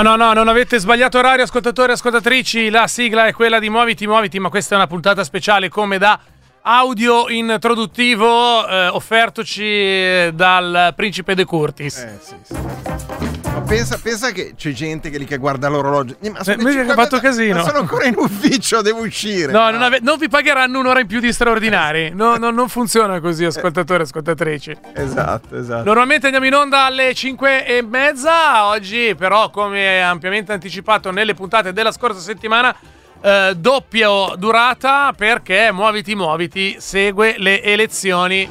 No, no, no, non avete sbagliato orario, ascoltatori e ascoltatrici. La sigla è quella di Muoviti, Muoviti, ma questa è una puntata speciale come da audio introduttivo eh, offertoci dal principe De Curtis. Eh, sì, sì. Ma pensa, pensa che c'è gente che lì che guarda l'orologio. Eh, Ma sono Eh, che fatto casino. Ma sono ancora in ufficio, devo uscire. No, non, ave- non vi pagheranno un'ora in più di straordinari. No, no, non funziona così, ascoltatori e ascoltatrici. Esatto, esatto. Normalmente andiamo in onda alle 5 e mezza. Oggi, però, come ampiamente anticipato nelle puntate della scorsa settimana, eh, doppia durata perché Muoviti Muoviti segue le elezioni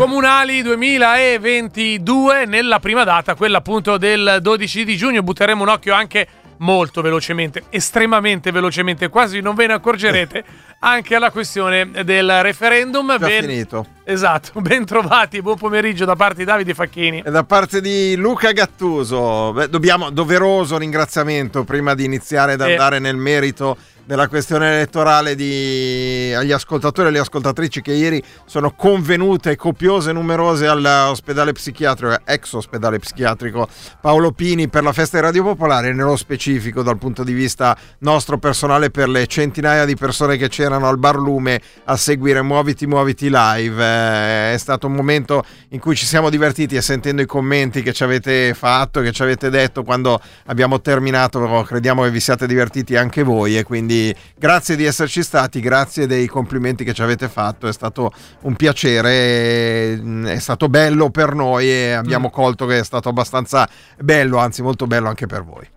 comunali 2022 nella prima data, quella appunto del 12 di giugno. Butteremo un occhio anche molto velocemente, estremamente velocemente, quasi non ve ne accorgerete, anche alla questione del referendum. Già finito. Esatto, ben trovati, buon pomeriggio da parte di Davide Facchini. E da parte di Luca Gattuso, beh, dobbiamo, doveroso ringraziamento prima di iniziare ad Eh. andare nel merito della questione elettorale di, agli ascoltatori e alle ascoltatrici che ieri sono convenute copiose e numerose all'ospedale psichiatrico, ex ospedale psichiatrico Paolo Pini per la festa di Radio Popolare, nello specifico dal punto di vista nostro personale per le centinaia di persone che c'erano al Barlume a seguire Muoviti Muoviti Live. Eh, è stato un momento in cui ci siamo divertiti e sentendo i commenti che ci avete fatto, che ci avete detto quando abbiamo terminato, crediamo che vi siate divertiti anche voi e quindi grazie di esserci stati, grazie dei complimenti che ci avete fatto, è stato un piacere, mm, è stato bello per noi e abbiamo colto che è stato abbastanza bello, anzi molto bello anche per voi.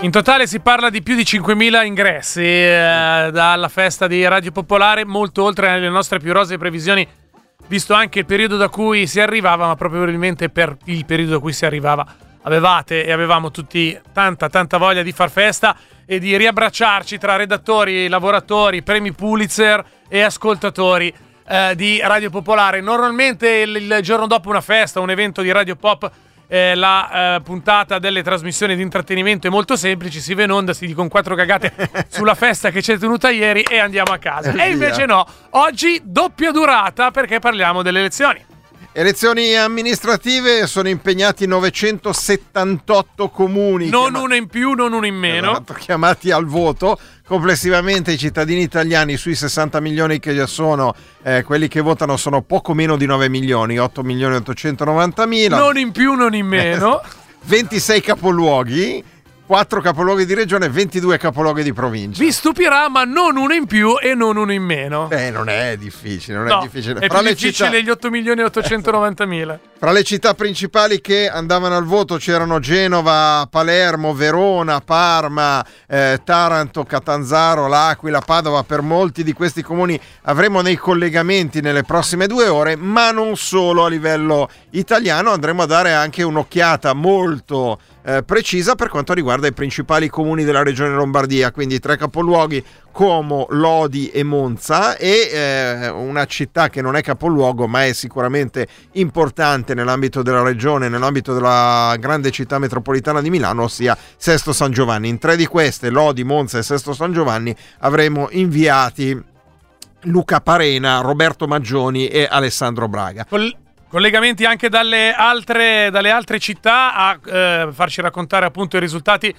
In totale si parla di più di 5.000 ingressi eh, dalla festa di Radio Popolare, molto oltre le nostre più rosee previsioni, visto anche il periodo da cui si arrivava, ma proprio probabilmente per il periodo da cui si arrivava avevate e avevamo tutti tanta tanta voglia di far festa e di riabbracciarci tra redattori, lavoratori, premi Pulitzer e ascoltatori eh, di Radio Popolare. Normalmente il, il giorno dopo una festa, un evento di Radio Pop, eh, la eh, puntata delle trasmissioni di intrattenimento è molto semplice, si va in onda, si dicono quattro cagate sulla festa che c'è tenuta ieri e andiamo a casa. E E invece no, oggi doppia durata perché parliamo delle elezioni. Elezioni amministrative sono impegnati 978 comuni. Non chiama- uno in più, non uno in meno. Esatto, chiamati al voto. Complessivamente i cittadini italiani sui 60 milioni che sono, eh, quelli che votano sono poco meno di 9 milioni, 8 milioni e 890 mila. Non in più, non in meno. 26 capoluoghi, 4 capoluoghi di regione, 22 capoluoghi di provincia. Vi stupirà, ma non uno in più e non uno in meno. Beh, non è difficile, non No, è difficile. è Fra più le difficile città- gli 8 milioni e 890 mila. Fra le città principali che andavano al voto c'erano Genova, Palermo, Verona, Parma, eh, Taranto, Catanzaro, L'Aquila, Padova. Per molti di questi comuni avremo nei collegamenti nelle prossime due ore, ma non solo a livello italiano, andremo a dare anche un'occhiata molto eh, precisa per quanto riguarda i principali comuni della regione Lombardia, quindi tre capoluoghi Como, Lodi e Monza e eh, una città che non è capoluogo ma è sicuramente importante nell'ambito della regione, nell'ambito della grande città metropolitana di Milano, ossia Sesto San Giovanni. In tre di queste, Lodi, Monza e Sesto San Giovanni, avremo inviati Luca Parena, Roberto Maggioni e Alessandro Braga. Col- collegamenti anche dalle altre, dalle altre città a eh, farci raccontare appunto i risultati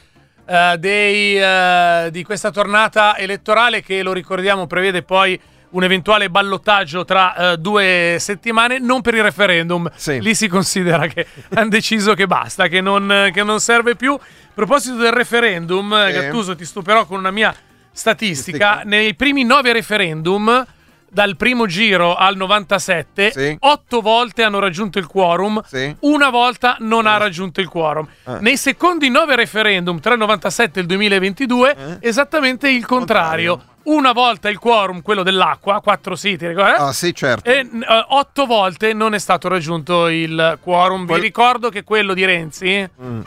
eh, dei, eh, di questa tornata elettorale che lo ricordiamo prevede poi un eventuale ballottaggio tra eh, due settimane, non per il referendum. Sì. Lì si considera che hanno deciso che basta, che non, che non serve più. A proposito del referendum, Sì. Gattuso, ti stuperò con una mia statistica. Statistica. Nei primi nove referendum, dal primo giro al 97, Sì. otto volte hanno raggiunto il quorum, Sì. una volta non ha raggiunto il quorum. Eh. Nei secondi nove referendum tra il 97 e il 2022, Eh. esattamente il contrario. Una volta il quorum, quello dell'acqua, quattro siti, ricordi? Ah sì, certo. E eh, otto volte non è stato raggiunto il quorum. Quel- Vi ricordo che quello di Renzi Mm.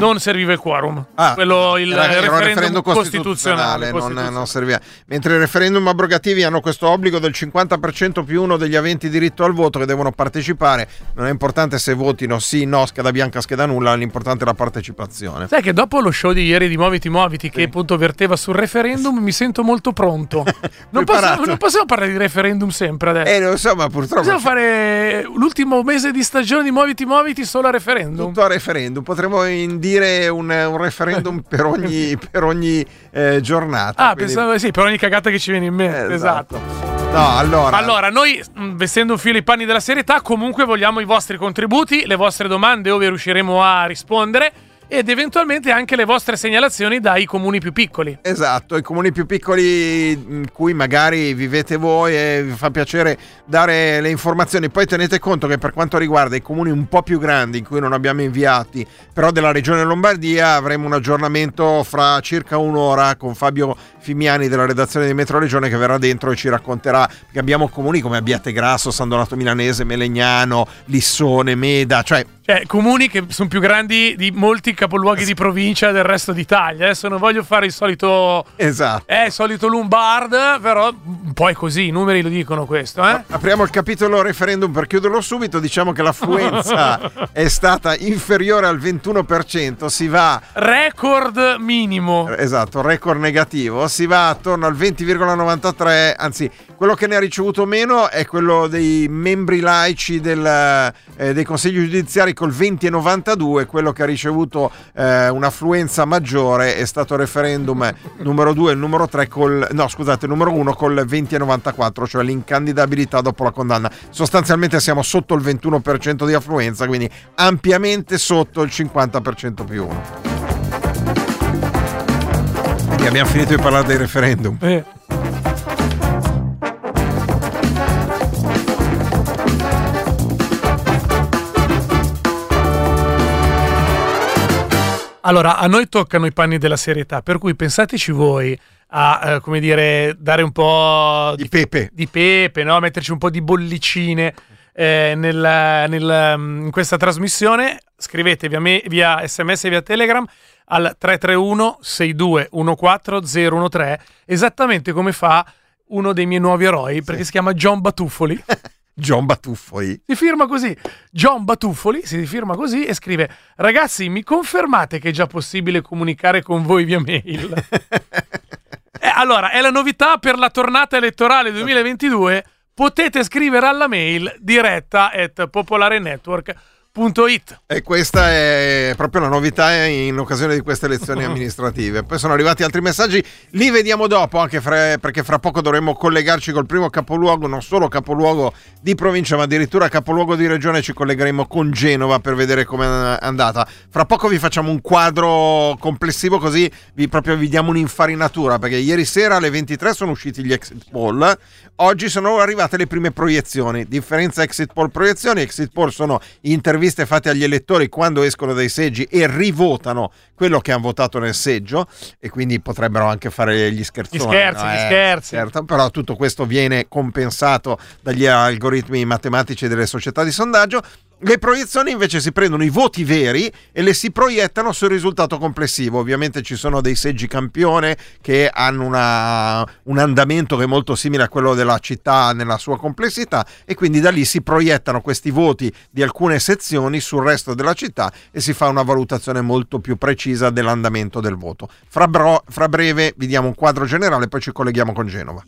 Non serviva il quorum. Ah, quello il era- era un referendum, costituzionale. non, costituzionale. non serviva. Mentre i referendum abrogativi hanno questo obbligo del 50% più uno degli aventi diritto al voto che devono partecipare. Non è importante se votino sì, no, scheda bianca, scheda nulla, l'importante è la partecipazione. Sai che dopo lo show di ieri di Muoviti Muoviti, che appunto verteva sul referendum, mi sento molto pronto. Non possiamo, non possiamo parlare di referendum sempre adesso. Eh, lo so, ma purtroppo Possiamo fare l'ultimo mese di stagione di Muoviti Muoviti solo a referendum. tutto a referendum. Potremmo indire un, un referendum per ogni, per ogni eh, giornata. Ah, quindi- pensavo sì, per ogni cagata che ci viene in mente. Eh, esatto. No, allora. Allora, noi, mh, vestendo un filo i panni della serietà, comunque vogliamo i vostri contributi, le vostre domande ove riusciremo a rispondere ed eventualmente anche le vostre segnalazioni dai comuni più piccoli. Esatto, i comuni più piccoli in cui magari vivete voi e vi fa piacere dare le informazioni. Poi tenete conto che per quanto riguarda i comuni un po' più grandi in cui non abbiamo inviati, però della regione Lombardia, avremo un aggiornamento fra circa un'ora con Fabio Fimiani della redazione di Metro Regione che verrà dentro e ci racconterà che abbiamo comuni come Abbiate Grasso, San Donato Milanese, Melegnano, Lissone, Meda, cioè Cioè, comuni che sono più grandi di molti capoluoghi di provincia del resto d'Italia. Adesso non voglio fare il solito. esatto. Eh, il solito Lombard, però un po' è così, i numeri lo dicono questo, eh? Apriamo il capitolo referendum per chiuderlo subito. Diciamo che l'affluenza è stata inferiore al 21%. Si va, Record minimo. esatto, record negativo. Si va attorno al 20,93. Anzi, quello che ne ha ricevuto meno è quello dei membri laici del, eh, dei consigli giudiziari col 20,92. Quello che ha ricevuto eh, un'affluenza maggiore è stato il referendum numero 2 e numero 3 col. No, scusate, numero 1 col 20,94, cioè l'incandidabilità dopo la condanna. Sostanzialmente siamo sotto il 21% di affluenza, quindi ampiamente sotto il 50% più 1. Quindi abbiamo finito di parlare dei referendum. Eh. Allora, a noi toccano i panni della serietà, per cui pensateci voi a, eh, come dire, dare un po' Di pepe. di pepe, no? metterci un po' di bollicine eh, nel- nel, mm, in questa trasmissione. Scrivete via, me- via sms e via telegram al 331 6214 013 esattamente come fa uno dei miei nuovi eroi perché si chiama John Batuffoli John Batuffoli. si firma così John Batuffoli si firma così e scrive ragazzi mi confermate che è già possibile comunicare con voi via mail Eh, allora, è la novità per la tornata elettorale 2022. Potete scrivere alla mail diretta at popolarenetwork.it. It. E questa è proprio la novità in occasione di queste elezioni amministrative. Poi sono arrivati altri messaggi, li vediamo dopo, anche fra- perché fra poco dovremo collegarci col primo capoluogo, non solo capoluogo di provincia, ma addirittura capoluogo di regione. Ci collegheremo con Genova per vedere come è andata. Fra poco vi facciamo un quadro complessivo, così vi proprio vi diamo un'infarinatura. Perché ieri sera alle 23 sono usciti gli exit poll. Oggi sono arrivate le prime proiezioni. Differenza exit poll proiezioni. Exit poll sono interviste fatte agli elettori quando escono dai seggi e rivotano quello che hanno votato nel seggio e quindi potrebbero anche fare gli scherzoni. Gli scherzi, no? gli Eh, scherzi. certo, però tutto questo viene compensato dagli algoritmi matematici delle società di sondaggio. Le proiezioni invece si prendono i voti veri e le si proiettano sul risultato complessivo. Ovviamente ci sono dei seggi campione che hanno una- un andamento che è molto simile a quello della città nella sua complessità e quindi da lì si proiettano questi voti di alcune sezioni sul resto della città e si fa una valutazione molto più precisa dell'andamento del voto. Fra, bro- fra breve vi diamo un quadro generale, poi ci colleghiamo con Genova.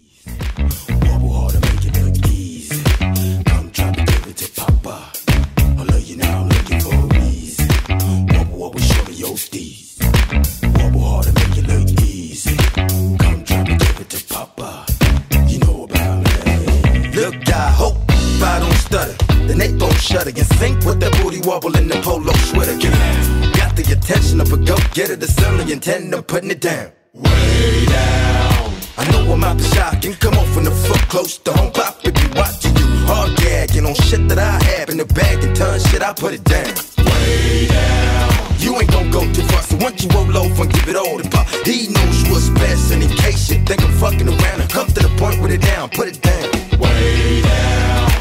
They both shut again. Sync with that booty wobble in the polo sweater. Again. Got the attention of a go getter. The certainly intend on putting it down. Way down. I know I'm out to shock and come off in the foot close to home. Pop if you watching you. Hard gagging on shit that I have in the bag and ton shit. I put it down. Way down. You ain't gon' go too far, so once you roll over and give it all to pop, he knows what's best. And in case you think I'm fucking around, come to the point with it down, put it down. Way down.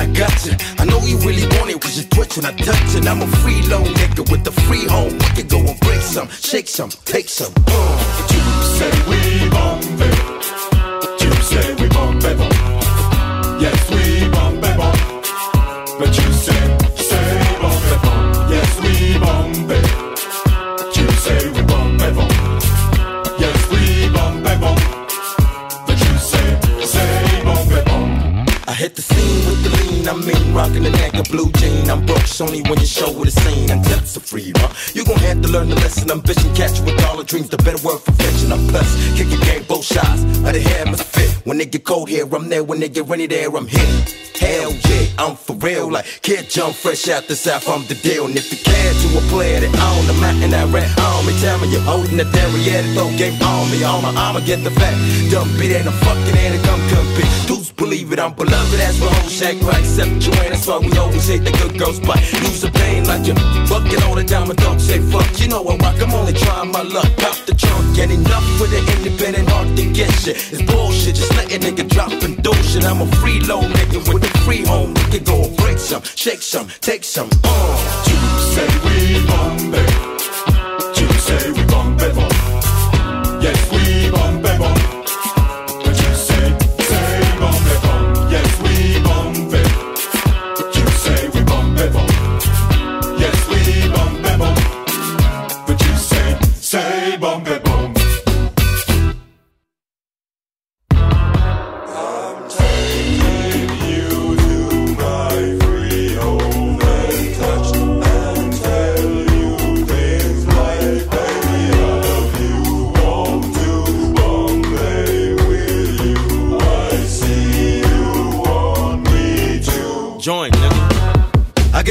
I got you. I know you really want it cause you twitch I touch it. I'm a free low nigga with the free home. We can go and break some, shake some, take some. Uh. Boom. You say we bomb. You say we bomb. Yes, we bomb. But you say, say bomb. Yes, we bomb. You say we bomb. Yes, we bomb. But you say, say bomb. I hit the scene the I mean rocking the neck of blue jean. I'm broke, only when you show with a scene. Until it's a free run. You gon' have to learn the lesson. Ambition, catch with all the dreams. The better word for fiction. I'm plus, kick your game, both shots. Of the hair must fit. When they get cold here, I'm there. When they get rainy there, I'm here. Hell yeah, I'm for real. Like, kid jump fresh out the south, I'm the deal. And if you care to a player that own the mountain, I red on me. Tell me you're holding the the throw game on me. All my armor, get the fact. Dumb beat ain't a fucking and it come compete. Dudes believe it, I'm beloved, that's my whole shack right. Except ain't, that's we always hate the good girls bite. Lose the pain like you bucket all the diamond, don't say fuck. You know I rock, I'm only trying my luck. Pop the trunk, get enough with the independent hard to get shit. It's bullshit, just let a nigga drop and do shit. I'm a free low nigga with the free home. We can go and break some, shake some, take some. Uh. You say we bomb it. You say we bomb it.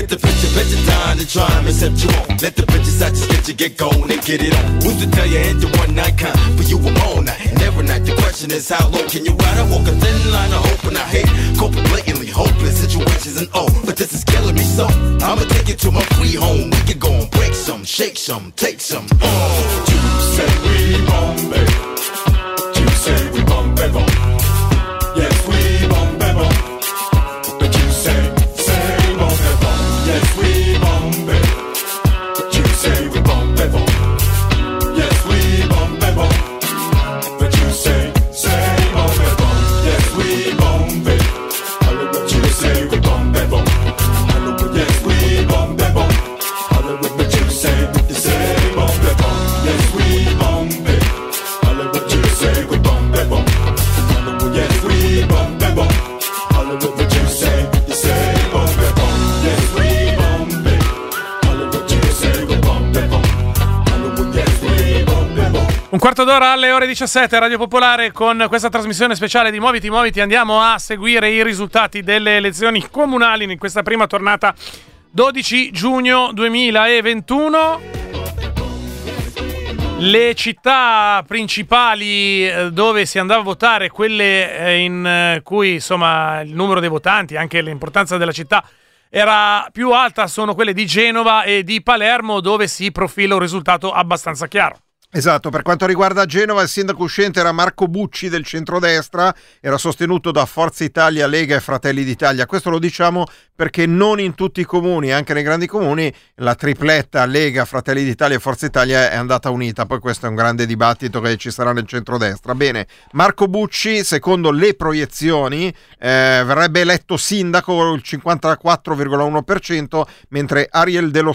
The picture, bet you time to try and accept you on. Let the bitches out just get you get going and get it on. Who's to tell you into one night kind? For you, I'm all night. And every night the question is how low can you ride? I walk a thin line of hope and I hate. Coping blatantly, hopeless situations and oh, but this is killing me so. I'ma take it to my free home. We can go and break some, shake some, take some. Oh, you say we bomb it. Quarto d'ora alle ore 17 a Radio Popolare con questa trasmissione speciale di Muoviti Muoviti andiamo a seguire i risultati delle elezioni comunali in questa prima tornata 12 giugno 2021. Le città principali eh, dove si andava a votare, quelle eh, in eh, cui insomma il numero dei votanti, anche l'importanza della città era più alta, sono quelle di Genova e di Palermo dove si profila un risultato abbastanza chiaro. Esatto, per quanto riguarda Genova, il sindaco uscente era Marco Bucci del centrodestra, era sostenuto da Forza Italia, Lega e Fratelli d'Italia. Questo lo diciamo perché non in tutti i comuni, anche nei grandi comuni, la tripletta Lega, Fratelli d'Italia e Forza Italia è andata unita. Poi questo è un grande dibattito che ci sarà nel centrodestra. Bene, Marco Bucci, secondo le proiezioni, eh, verrebbe eletto sindaco con il 54,1%, mentre Ariel dello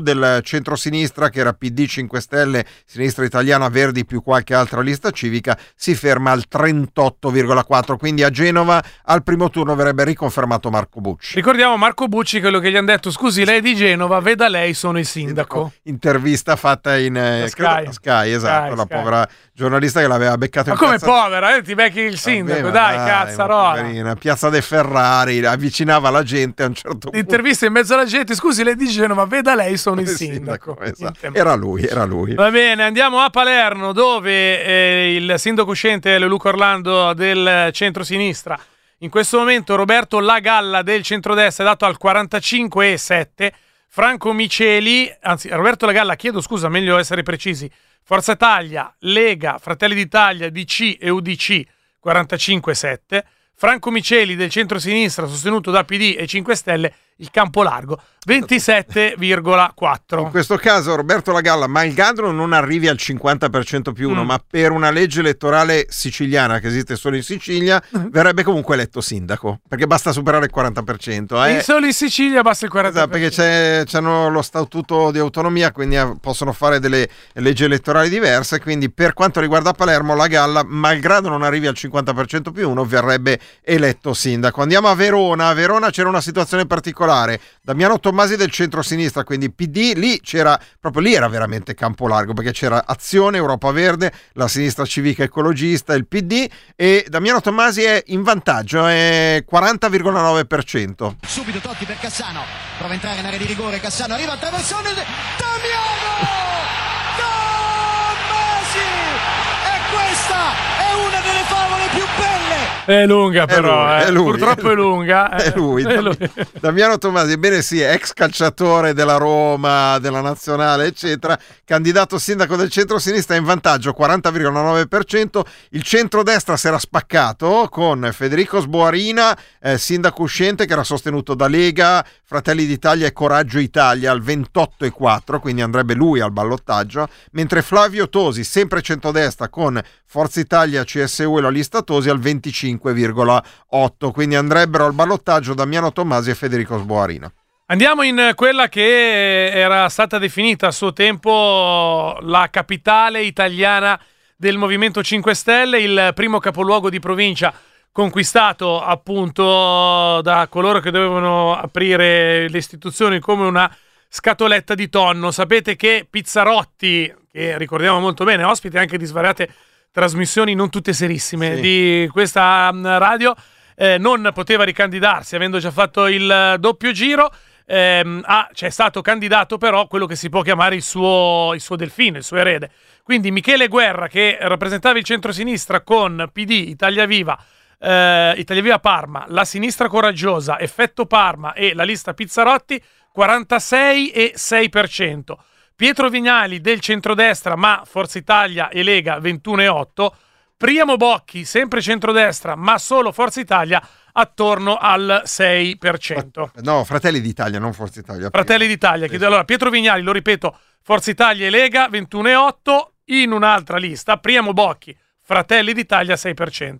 del centrosinistra, che era PD 5 Stelle, Sinistra Italiana, Verdi più qualche altra lista civica, si ferma al 38,4%. Quindi a Genova al primo turno verrebbe riconfermato Marco Bucci. Ricordiamo Marco Bucci quello che gli hanno detto: scusi, lei è di Genova, veda lei, sono il sindaco. Intervista fatta in eh, Da credo- Sky. Sky, esatto, Sky, la Sky. povera giornalista che l'aveva beccato Ma in come piazza- povera, eh? ti becchi il sindaco, Vabbè, ma dai, ma cazzarola. Piazza dei Ferrari, avvicinava la gente a un certo punto. Intervista in mezzo alla gente, scusi, lei di Genova, veda lei, sono il Il sindaco. esatto. Era lui, era lui. Va bene, andiamo a Palermo dove eh, il sindaco uscente è Luca Orlando del centro-sinistra. In questo momento Roberto Lagalla del centrodestra è dato al 45,7. Franco Miceli, anzi Roberto Lagalla, chiedo scusa, meglio essere precisi. Forza Italia, Lega, Fratelli d'Italia, DC e UDC 45,7. Franco Miceli del centro-sinistra sostenuto da PD e 5 Stelle, il campo largo 27,4. In questo caso Roberto Lagalla, malgrado non arrivi al 50% più uno, Mm. ma per una legge elettorale siciliana che esiste solo in Sicilia, Mm. verrebbe comunque eletto sindaco, perché basta superare il 40%. eh. E solo in Sicilia basta il 40%. Esatto, perché c'è, c'hanno lo statuto di autonomia, quindi eh, possono fare delle leggi elettorali diverse. Quindi, per quanto riguarda Palermo, la Galla, malgrado non arrivi al 50% più uno, verrebbe eletto sindaco. Andiamo a Verona. A Verona c'era una situazione particolare. Damiano Tommasi del centro-sinistra, quindi PD, lì c'era proprio lì era veramente campo largo perché c'era Azione, Europa Verde, la sinistra civica ecologista, il PD e Damiano Tommasi è in vantaggio, è 40,9%. Subito Totti per Cassano, prova a entrare in area di rigore, Cassano arriva al traversone, Damiano! Tommasi! E questa è una delle favole più belle! È lunga però, lui, eh. è lui, purtroppo è, lunga. È eh. lui, È lui. Damiano Tomasi, ebbene sì, ex calciatore della Roma, della Nazionale, eccetera, candidato sindaco del centro-sinistra in vantaggio 40,9%, il centro-destra si era spaccato con Federico Sboarina, eh, sindaco uscente che era sostenuto da Lega, Fratelli d'Italia e Coraggio Italia al 28,4%, quindi andrebbe lui al ballottaggio, mentre Flavio Tosi, sempre centrodestra con Forza Italia, CSU e la lista Tosi al 25,8%, quindi andrebbero al ballottaggio Damiano Tommasi e Federico Sboarina. Andiamo in quella che era stata definita a suo tempo la capitale italiana del Movimento 5 Stelle, il primo capoluogo di provincia conquistato appunto da coloro che dovevano aprire le istituzioni come una scatoletta di tonno. Sapete che Pizzarotti, che ricordiamo molto bene, ospite anche di svariate trasmissioni non tutte serissime Sì. di questa mm, radio, eh, non poteva ricandidarsi avendo già fatto il eh, doppio giro. Ehm, ah, c'è stato candidato però quello che si può chiamare il suo, il suo delfino, il suo erede. Quindi Michele Guerra che rappresentava il centrosinistra con PD, Italia Viva, eh, Italia Viva Parma, la sinistra coraggiosa, Effetto Parma e la lista Pizzarotti 46,6%. Pietro Vignali del centrodestra, ma Forza Italia e Lega 21,8%. Priamo Bocchi, sempre centrodestra, ma solo Forza Italia, attorno al 6%. No, Fratelli d'Italia, non Forza Italia. Fratelli d'Italia, chiedo allora Pietro Vignali, lo ripeto, Forza Italia e Lega 21,8%, in un'altra lista, Priamo Bocchi, Fratelli d'Italia 6%.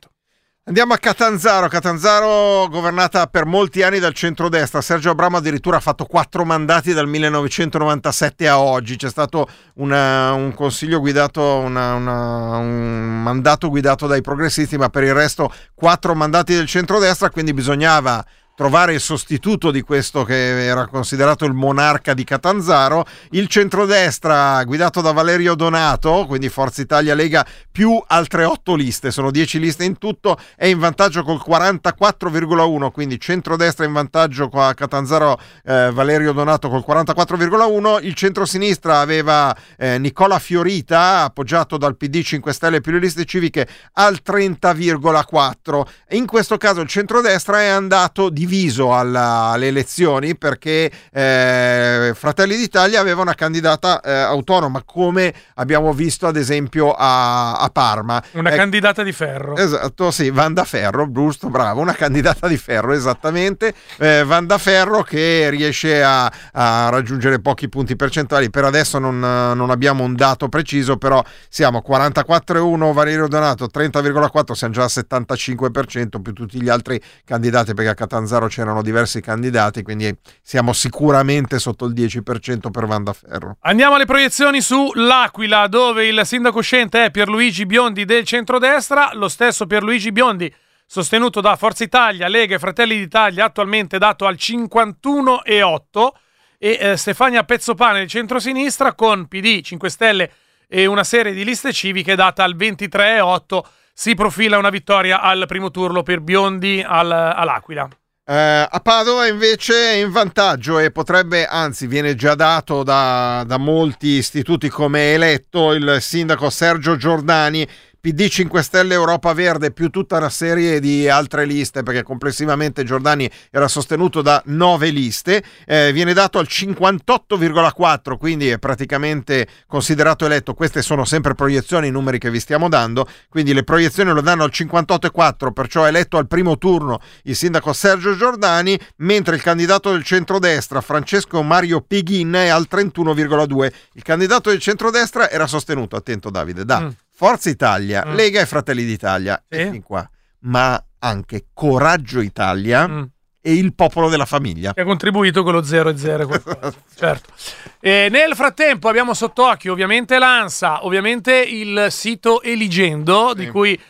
Andiamo a Catanzaro. Catanzaro governata per molti anni dal centrodestra. Sergio Abramo addirittura ha fatto quattro mandati dal 1997 a oggi. C'è stato una- un consiglio guidato, una- una- un mandato guidato dai progressisti, ma per il resto quattro mandati del centrodestra, quindi bisognava trovare il sostituto di questo che era considerato il monarca di Catanzaro. Il centrodestra guidato da Valerio Donato, quindi Forza Italia Lega più altre otto liste, sono 10 liste in tutto, è in vantaggio col 44,1, quindi centrodestra in vantaggio a Catanzaro eh, Valerio Donato col 44,1, il centrosinistra aveva eh, Nicola Fiorita appoggiato dal PD 5 Stelle più le liste civiche al 30,4. In questo caso il centrodestra è andato diviso alla- alle elezioni perché eh, Fratelli d'Italia aveva una candidata eh, autonoma come abbiamo visto ad esempio a, a Parma. Una Eh, candidata di ferro. Esatto, sì, Vanda Ferro, giusto, bravo, una candidata di ferro, esattamente. Eh, Vanda Ferro che riesce a, a raggiungere pochi punti percentuali. Per adesso non, non abbiamo un dato preciso, però siamo 44,1 Valerio Donato, 30,4, siamo già al 75% più tutti gli altri candidati, perché a Catanzaro c'erano diversi candidati, quindi siamo sicuramente sotto il 10% per Vanda Ferro. Andiamo alle proiezioni su L'Aquila, dove il sindaco uscente è Pierluigi Biondi del centrodestra, lo stesso Pierluigi Biondi, sostenuto da Forza Italia, Lega e Fratelli d'Italia, attualmente dato al 51,8 e eh, Stefania Pezzopane del centrosinistra con PD, 5 Stelle e una serie di liste civiche data al 23,8. Si profila una vittoria al primo turno per Biondi al- all'Aquila. Eh, a Padova invece è in vantaggio e potrebbe, anzi viene già dato da, da molti istituti come eletto il sindaco Sergio Giordani, PD 5 Stelle Europa Verde più tutta una serie di altre liste perché complessivamente Giordani era sostenuto da nove liste, eh, viene dato al 58,4 quindi è praticamente considerato eletto, queste sono sempre proiezioni, i numeri che vi stiamo dando, quindi le proiezioni lo danno al 58,4 perciò è eletto al primo turno il sindaco Sergio Giordani, mentre il candidato del centrodestra Francesco Mario Pighin è al 31,2. Il candidato del centrodestra era sostenuto, attento Davide, da Mm. Forza Italia, Mm. Lega e Fratelli d'Italia, Sì. fin qua, ma anche Coraggio Italia Mm. e il popolo della famiglia. che ha contribuito con lo 0 e 0 certo E nel frattempo abbiamo sott'occhio ovviamente l'ANSA ovviamente il sito Eligendo di Sì. cui,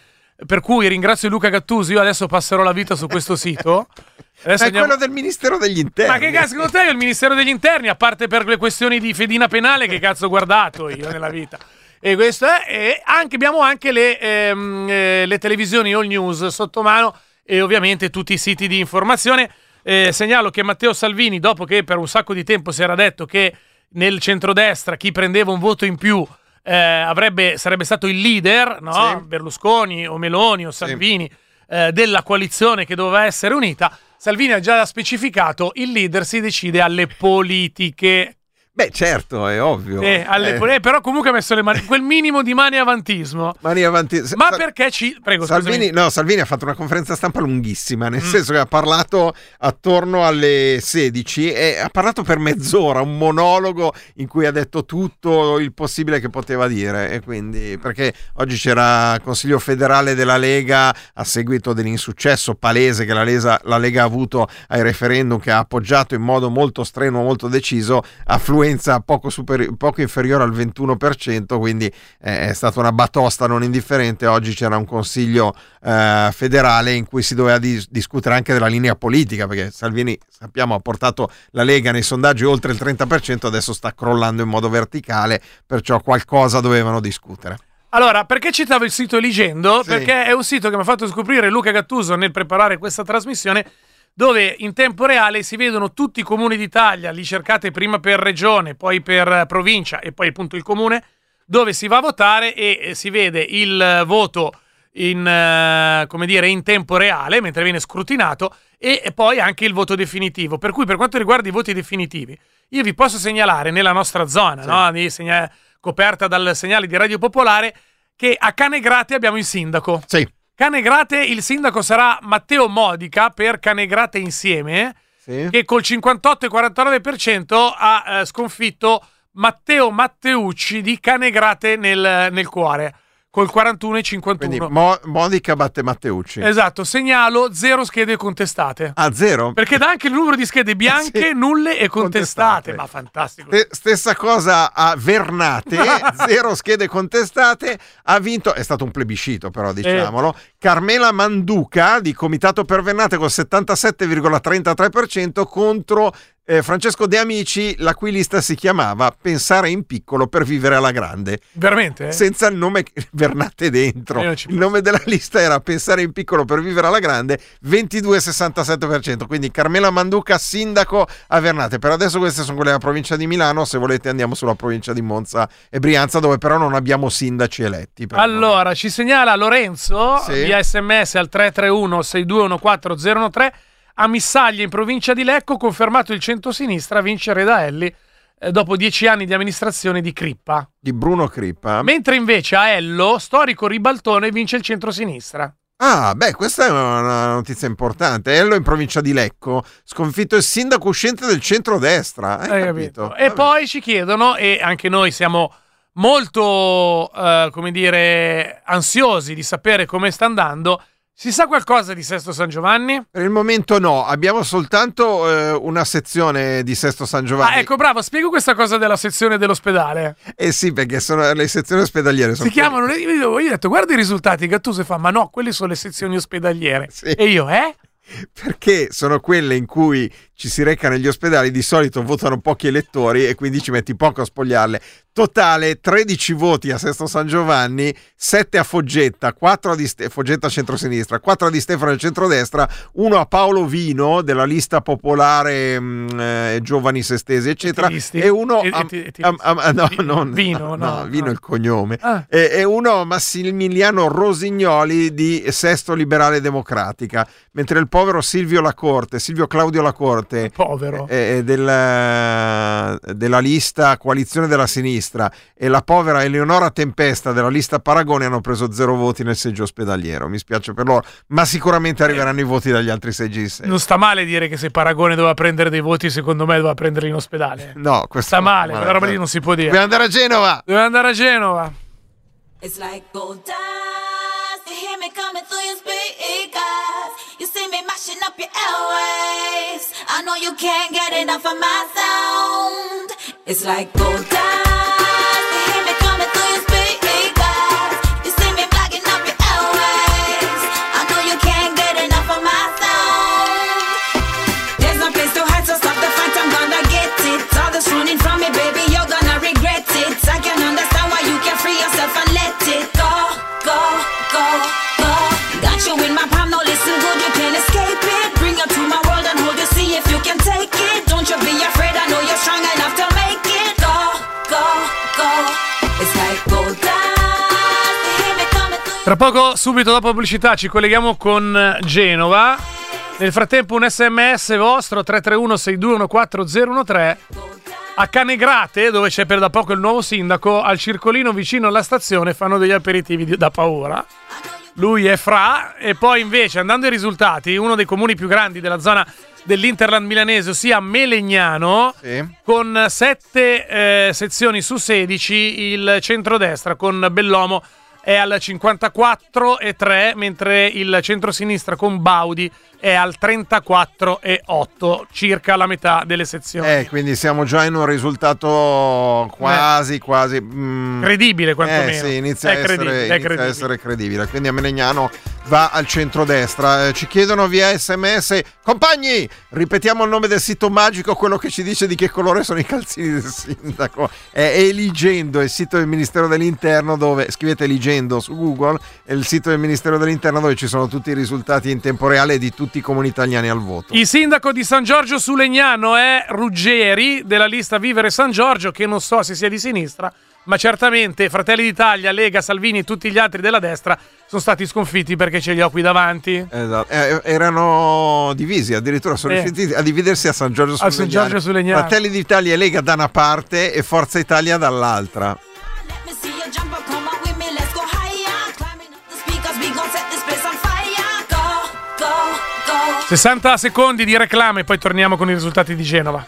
per cui ringrazio Luca Gattuso io adesso passerò la vita su questo sito Adesso è andiamo- quello del Ministero degli Interni. ma che cazzo secondo te io il Ministero degli Interni a parte per le questioni di fedina penale che cazzo ho guardato io nella vita e questo è e anche, abbiamo anche le, ehm, eh, le televisioni all news sotto mano e ovviamente tutti i siti di informazione Eh, segnalo che Matteo Salvini dopo che per un sacco di tempo si era detto che nel centrodestra chi prendeva un voto in più eh, avrebbe, sarebbe stato il leader no? Sì. Berlusconi o Meloni o Salvini eh, della coalizione che doveva essere unita Salvini ha già specificato il leader si decide alle politiche Beh, certo, è ovvio. Eh, alle Eh, però comunque ha messo le mani quel minimo di mani avantismo Mani avanti. ma Sa- perché ci prego Salvini, scusami. no, Salvini ha fatto una conferenza stampa lunghissima, Mm. nel senso che ha parlato attorno alle 16 e ha parlato per mezz'ora, un monologo in cui ha detto tutto il possibile che poteva dire. E quindi, perché oggi c'era il Consiglio federale della Lega a seguito dell'insuccesso palese che la, Lesa- la Lega ha avuto ai referendum, che ha appoggiato in modo molto strenuo, molto deciso, affluenza poco, superi- poco inferiore al 21%, quindi eh, è stata una batosta non indifferente. Oggi c'era un consiglio eh, federale in cui si doveva dis- discutere anche della linea politica, perché Salvini, sappiamo, ha portato la Lega nei sondaggi oltre il 30%, adesso sta crollando in modo verticale, perciò qualcosa dovevano discutere. Allora, perché citavo il sito Eligendo? Sì. Perché è un sito che mi ha fatto scoprire Luca Gattuso nel preparare questa trasmissione, dove in tempo reale si vedono tutti i comuni d'Italia, li cercate prima per regione, poi per provincia e poi appunto il comune, dove si va a votare e eh, si vede il voto in, eh, come dire, in tempo reale, mentre viene scrutinato, e poi anche il voto definitivo. Per cui per quanto riguarda i voti definitivi, io vi posso segnalare nella nostra zona, Sì. no? segna- coperta dal segnale di Radio Popolare, che a Canegrate abbiamo il sindaco. Sì, Canegrate, il sindaco sarà Matteo Modica per Canegrate Insieme, sì. che col 58,49% ha eh, sconfitto Matteo Matteucci di Canegrate nel, nel cuore. Col 41,51. Quindi Mo- Modica batte Matteucci. Esatto, segnalo zero schede contestate. A zero? Perché dà anche il numero di schede bianche, Sì. nulle e contestate. Contestate. Ma fantastico. Ste- Stessa cosa a Vernate, zero schede contestate, ha vinto, è stato un plebiscito però diciamolo, Carmela Manduca di Comitato per Vernate con 77,33% contro eh, Francesco De Amici, la cui lista si chiamava Pensare in piccolo per vivere alla grande, Veramente? eh? senza il nome Vernate dentro. Il nome della lista era Pensare in piccolo per vivere alla grande, 22,67%. Quindi Carmela Manduca, sindaco a Vernate. Per adesso queste sono quelle della provincia di Milano, se volete andiamo sulla provincia di Monza e Brianza, dove però non abbiamo sindaci eletti. Allora, ci segnala Lorenzo Sì. via sms al 331 6214 a Missaglia in provincia di Lecco confermato il centro-sinistra a vincere da Elli eh, dopo dieci anni di amministrazione di Crippa. Di Bruno Crippa. Mentre invece a Ello, storico ribaltone, vince il centro-sinistra. Ah, beh, questa è una notizia importante. Ello in provincia di Lecco, sconfitto il sindaco uscente del centrodestra. Hai Hai capito? capito? E Vabbè. poi ci chiedono, e anche noi siamo molto, eh, come dire, ansiosi di sapere come sta andando. Si sa qualcosa di Sesto San Giovanni? Per il momento no, abbiamo soltanto eh, una sezione di Sesto San Giovanni. Ah, ecco, bravo, spiego questa cosa della sezione dell'ospedale. Eh sì, perché sono le sezioni ospedaliere. Si chiamano, io io ho detto, guarda i risultati, Gattuso fa, ma no, quelle sono le sezioni ospedaliere. Sì. E io, eh? Perché sono quelle in cui ci si reca negli ospedali, di solito votano pochi elettori e quindi ci metti poco a spogliarle. Totale 13 voti a Sesto San Giovanni, 7 a Foggetta, 4 a Di Ste- Foggetta centrosinistra, 4 a Di Stefano del centrodestra, 1 a Paolo Vino della lista popolare mh, eh, Giovani Sestesi, eccetera, Etilisti? e uno E- a, etilisti? a- a- no, non- Vino, no, Vino no. il cognome. Ah. E, e uno Massimiliano Rosignoli di Sesto Liberale Democratica, mentre il povero Silvio Lacorte, Silvio Claudio Lacorte, Povero. eh, eh, del- della lista Coalizione della Sinistra e la povera Eleonora Tempesta della lista Paragone hanno preso zero voti nel seggio ospedaliero. Mi spiace per loro, ma sicuramente arriveranno i voti dagli altri seggi. Non sta male dire che se Paragone doveva prendere dei voti, secondo me doveva prenderli in ospedale. No, questo Sta male, quella roba lì non si può dire. Dobbiamo andare a Genova. Deve andare a Genova. It's like gold dust. Your airwaves. I know you can't get enough of my sound. It's like gold dust. Tra poco, subito dopo pubblicità, ci colleghiamo con Genova. Nel frattempo un sms vostro 331 6214013 a Canegrate, dove c'è per da poco il nuovo sindaco, al circolino vicino alla stazione fanno degli aperitivi da paura. Lui è fra e poi invece andando ai risultati, uno dei comuni più grandi della zona dell'Interland milanese, ossia Melegnano, Sì. con 7 sezioni su 16 il centrodestra con Bellomo è al 54,3 mentre il centrosinistra con Baudi è al 34,8 circa la metà delle sezioni Eh, quindi siamo già in un risultato quasi, quasi... mm, credibile quantomeno Eh sì, inizia, È a essere, credibile, inizia a credibile. essere credibile. Quindi a Melegnano va al centrodestra. Eh, ci chiedono via sms, compagni, ripetiamo il nome del sito magico, quello che ci dice di che colore sono i calzini del sindaco. È Eligendo, il sito del Ministero dell'Interno dove, scrivete Eligendo su Google, è il sito del Ministero dell'Interno dove ci sono tutti i risultati in tempo reale di tutti i comuni italiani al voto. Il sindaco di San Giorgio su Legnano è Ruggeri della lista Vivere San Giorgio, che non so se sia di sinistra, ma certamente Fratelli d'Italia, Lega, Salvini e tutti gli altri della destra sono stati sconfitti perché ce li ho qui davanti. Esatto. Eh, erano divisi, addirittura sono Eh. riusciti a dividersi a San Giorgio A San Giorgio su Legnano. Fratelli d'Italia e Lega da una parte e Forza Italia dall'altra. Let me see you jump 60 secondi di reclame e poi torniamo con i risultati di Genova.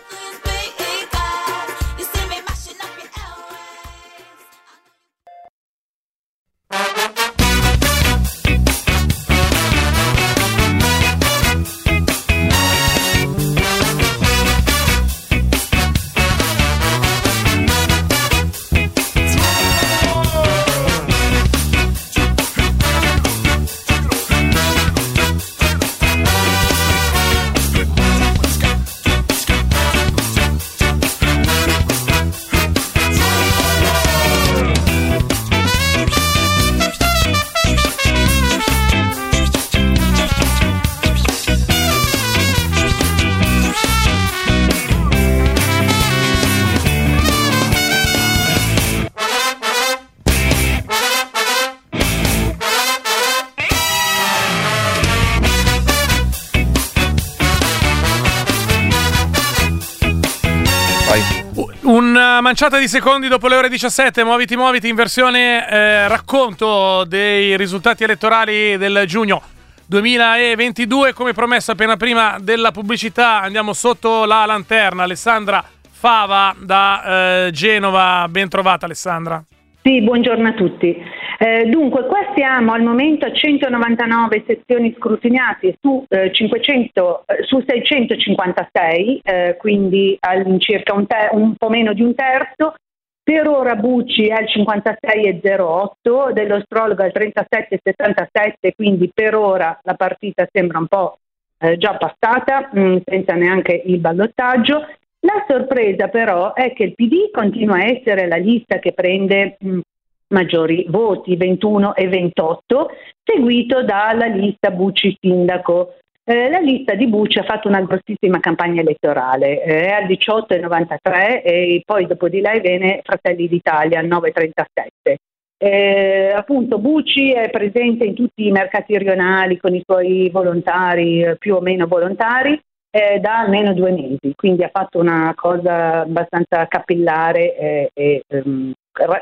Manciata di secondi dopo le ore 17, muoviti muoviti in versione eh, racconto dei risultati elettorali del giugno 2022. Come promesso appena prima della pubblicità andiamo sotto la lanterna. Alessandra Fava da eh, Genova, ben trovata Alessandra. Sì, buongiorno a tutti. Eh, dunque, qua siamo al momento a 199 sezioni scrutinate su, eh, 500, eh, su 656, eh, quindi all'incirca un, ter- un po' meno di un terzo. Per ora Bucci è al 56,08, dell'Ostrologo al 37,77, quindi per ora la partita sembra un po' eh, già passata, mh, senza neanche il ballottaggio. La sorpresa però è che il PD continua a essere la lista che prende mh, maggiori voti, 21 e 28, seguito dalla lista Bucci Sindaco. Eh, la lista di Bucci ha fatto una grossissima campagna elettorale, eh, è al 18,93 e poi dopo di lei viene Fratelli d'Italia al 9,37. Eh, appunto Bucci è presente in tutti i mercati rionali con i suoi volontari, eh, più o meno volontari, eh, da almeno due mesi, quindi ha fatto una cosa abbastanza capillare eh, e ehm,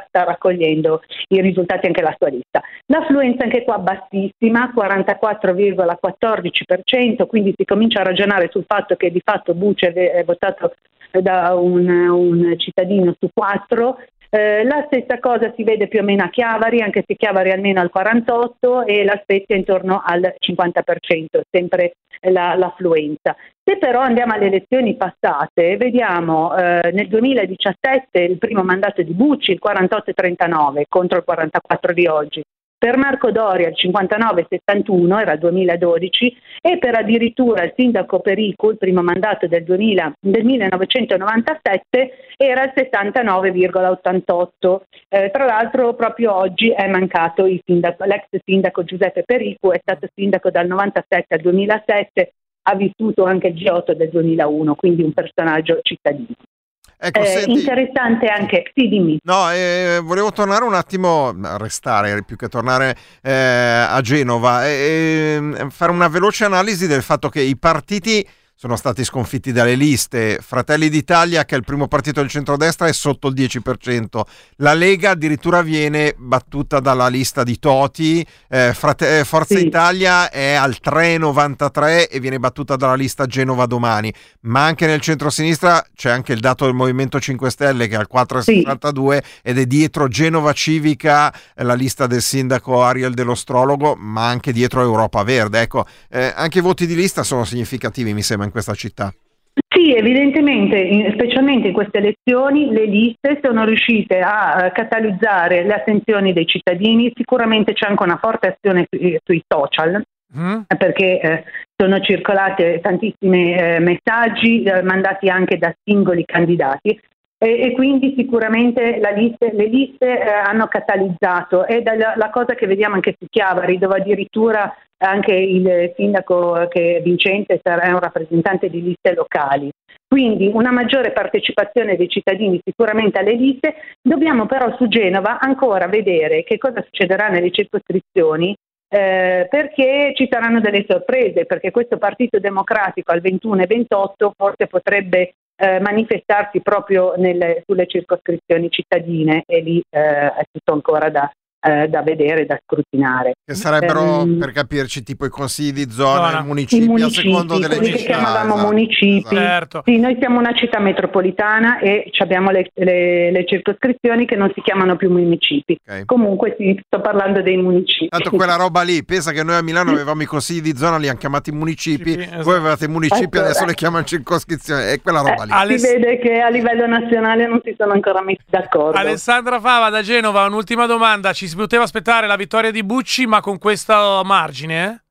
sta raccogliendo i risultati anche la sua lista. L'affluenza anche qua bassissima, 44,14%, quindi si comincia a ragionare sul fatto che di fatto Bucci è, è votato da un, un cittadino su quattro eh, la stessa cosa si vede più o meno a Chiavari, anche se Chiavari almeno al 48 e la Spezia intorno al 50%, sempre la, l'affluenza. Se però andiamo alle elezioni passate, vediamo eh, nel 2017 il primo mandato di Bucci, il 48-39 contro il 44 di oggi, per Marco Doria il 59-71, era il 2012, e per addirittura il sindaco Perico, il primo mandato del, 2000, del 1997, era il 69,88. Eh, tra l'altro proprio oggi è mancato sindaco, l'ex sindaco Giuseppe Perico, è stato sindaco dal 97 al 2007, ha vissuto anche il G8 del 2001, quindi un personaggio cittadino. Ecco, Eh, senti- interessante anche, sì dimmi. No, eh, volevo tornare un attimo, restare più che tornare eh, a Genova, e, e fare una veloce analisi del fatto che i partiti sono stati sconfitti dalle liste. Fratelli d'Italia, che è il primo partito del centrodestra, è sotto il 10%. La Lega addirittura viene battuta dalla lista di Toti. Eh, Frate- eh, Forza Sì. Italia è al 3,93 e viene battuta dalla lista Genova domani. Ma anche nel centro-sinistra c'è anche il dato del Movimento 5 Stelle che è al 4,62 ed è dietro Genova Civica, eh, la lista del sindaco Ariel dell'Ostrologo, ma anche dietro Europa Verde. Ecco, eh, anche i voti di lista sono significativi, mi sembra, in questa città. Sì, evidentemente, specialmente in queste elezioni, le liste sono riuscite a eh, catalizzare le attenzioni dei cittadini. Sicuramente c'è anche una forte azione sui, sui social, Mm? eh, perché eh, sono circolate tantissimi eh, messaggi eh, mandati anche da singoli candidati. E, e quindi sicuramente liste- le liste eh, hanno catalizzato ed è la, la cosa che vediamo anche su Chiavari dove addirittura anche il sindaco eh, che è vincente sarà un rappresentante di liste locali. Quindi una maggiore partecipazione dei cittadini sicuramente alle liste, dobbiamo però su Genova ancora vedere che cosa succederà nelle circoscrizioni eh, perché ci saranno delle sorprese, perché questo Partito Democratico al 21 e 28 forse potrebbe eh, manifestarsi proprio nelle- sulle circoscrizioni cittadine e lì eh, è tutto ancora da, eh, da vedere, da scrutinare. Che sarebbero, Ehm, per capirci, tipo i consigli di zona, Zona. i municipi, I a municipi, secondo delle quelli che città. chiamavamo esatto, municipi. esatto. Sì, noi siamo una città metropolitana e ci abbiamo le, le- le circoscrizioni che non si chiamano più municipi. Ok. Comunque sì, sto parlando dei municipi. Tanto quella roba lì, pensa che noi a Milano avevamo i consigli di zona, li hanno chiamati municipi, Sì, esatto. voi avevate i municipi, Ecco, adesso eh. le chiamano circoscrizioni, è quella roba lì. Eh, Aless- si vede che a livello nazionale non si sono ancora messi d'accordo. Alessandra Fava da Genova, un'ultima domanda. Ci si poteva aspettare la vittoria di Bucci, ma con questo margine?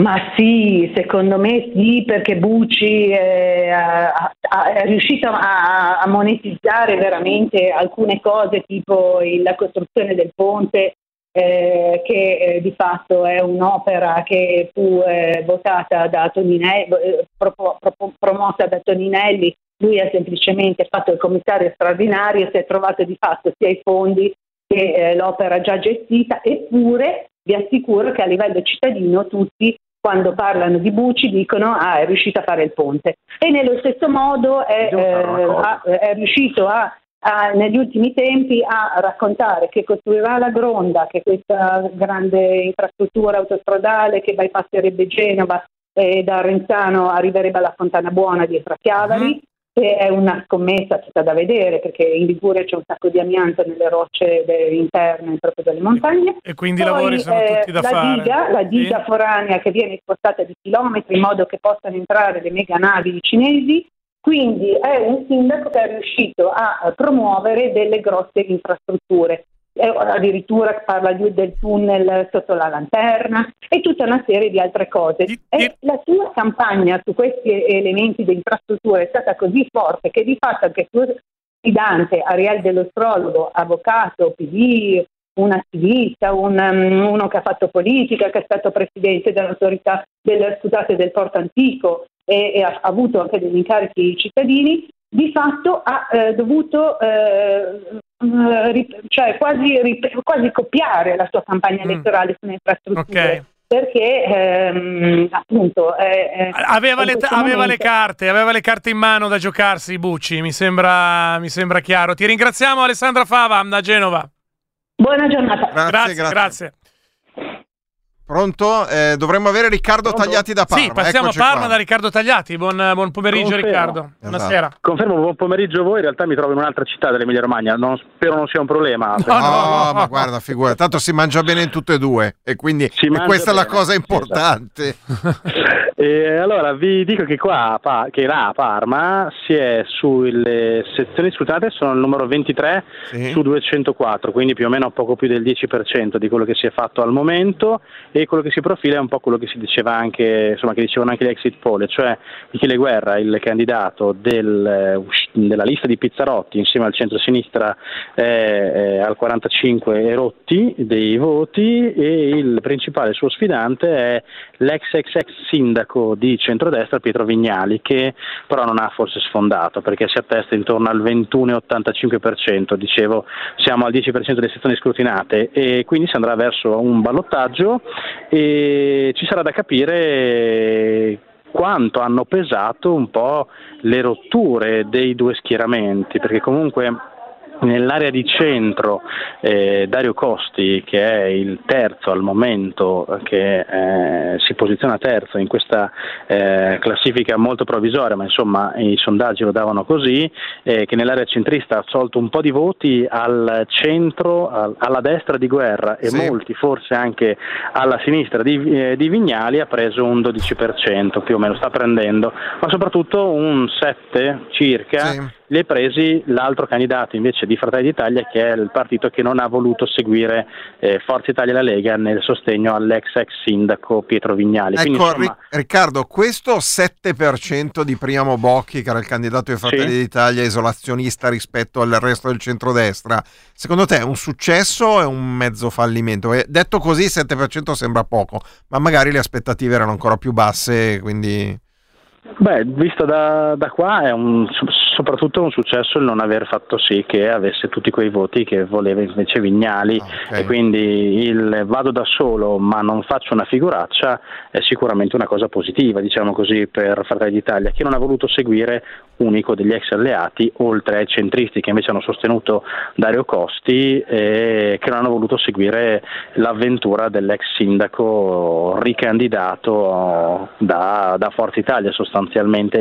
Ma sì, secondo me sì, perché Bucci ha- è riuscito a, a monetizzare veramente alcune cose, tipo la costruzione del ponte, eh, che eh, di fatto è un'opera che fu eh, votata da Toninelli, eh, propo- propo- promossa da Toninelli. Lui ha semplicemente fatto il commissario straordinario, si è trovato di fatto sia i fondi che eh, l'opera già gestita, eppure vi assicuro che a livello cittadino tutti quando parlano di Bucci dicono ah è riuscito a fare il ponte. E nello stesso modo è, eh, ha- è riuscito a, a- negli ultimi tempi a raccontare che costruirà la Gronda, che questa grande infrastruttura autostradale che bypasserebbe Genova e da Renzano arriverebbe alla Fontana Buona dietro a Chiavari. Che è una scommessa tutta da vedere perché in Liguria c'è un sacco di amianto nelle rocce interne proprio delle montagne. E quindi i lavori sono eh, tutti da la fare. Diga, la diga Sì. foranea che viene spostata di chilometri in modo che possano entrare le mega navi cinesi. Quindi è un sindaco che è riuscito a promuovere delle grosse infrastrutture. Eh, addirittura parla di- del tunnel sotto la lanterna e tutta una serie di altre cose. E la sua campagna su questi elementi di infrastrutture è stata così forte che di fatto anche suo sfidante Ariel dell'Astrologo, avvocato, PD, un attivista, un, um, uno che ha fatto politica, che è stato presidente dell'autorità del, scusate, del Porto Antico e, e ha, ha avuto anche degli incarichi cittadini, di fatto ha eh, dovuto eh, mm, rip- cioè quasi, rip- quasi copiare la sua campagna elettorale sulle infrastrutture. Ok. Perché ehm, appunto eh, eh, Aveva, le, aveva le carte, aveva le carte in mano da giocarsi, Bucci, mi sembra, mi sembra chiaro. Ti ringraziamo Alessandra Fava da Genova. Buona giornata. Grazie, grazie. Pronto? Eh, dovremmo avere Riccardo Tagliati da Parma. Sì, passiamo Eccoci a Parma qua. da Riccardo Tagliati. Buon, buon pomeriggio Confermo. Riccardo. Esatto. Buonasera. Confermo, buon pomeriggio a voi. In realtà mi trovo in un'altra città dell'Emilia Romagna. Non, spero non sia un problema. No, ma guarda, figura, tanto si mangia bene in tutte e due e quindi e questa è la bene, cosa importante. E allora vi dico che qua che là a Parma si è sulle sezioni scrutate sono il numero 23 su 204, quindi più o meno poco più del 10% di quello che si è fatto al momento e quello che si profila è un po' quello che si diceva anche, insomma, che dicevano anche gli exit poll, cioè Michele Guerra, il candidato del, eh, della lista di Pizzarotti insieme al centro-sinistra è, è al 45 e rotti dei voti e il principale suo sfidante è l'ex ex ex sindaco di centrodestra Pietro Vignali che però non ha forse sfondato perché si attesta intorno al 21,85%, dicevo siamo al 10% delle sezioni scrutinate e quindi si andrà verso un ballottaggio e ci sarà da capire quanto hanno pesato un po' le rotture dei due schieramenti, perché comunque nell'area di centro eh, Dario Costi, che è il terzo al momento, che eh, si posiziona terzo in questa eh, classifica molto provvisoria, ma insomma i sondaggi lo davano così, eh, che nell'area centrista ha tolto un po' di voti al centro, al- alla destra di Guerra e Sì. molti forse anche alla sinistra di, eh, di Vignali ha preso un 12% più o meno, sta prendendo, ma soprattutto un 7 circa li ha presi l'altro candidato invece di Fratelli d'Italia che è il partito che non ha voluto seguire eh, Forza Italia e la Lega nel sostegno all'ex ex sindaco Pietro Vignali. Quindi, Ecco, insomma, Ri- Riccardo, questo 7% di Primo Bocchi, che era il candidato dei Fratelli Sì. d'Italia, isolazionista rispetto al resto del centrodestra, secondo te è un successo o è un mezzo fallimento? E detto così, 7% sembra poco, ma magari le aspettative erano ancora più basse, quindi... Beh, visto da, da qua è un- so- soprattutto un successo il non aver fatto sì che avesse tutti quei voti che voleva invece Vignali. E quindi il vado da solo ma non faccio una figuraccia è sicuramente una cosa positiva, diciamo così, per Fratelli d'Italia che non ha voluto seguire unico degli ex alleati oltre ai centristi che invece hanno sostenuto Dario Costi e che non hanno voluto seguire l'avventura dell'ex sindaco ricandidato da, da Forza Italia sostanzialmente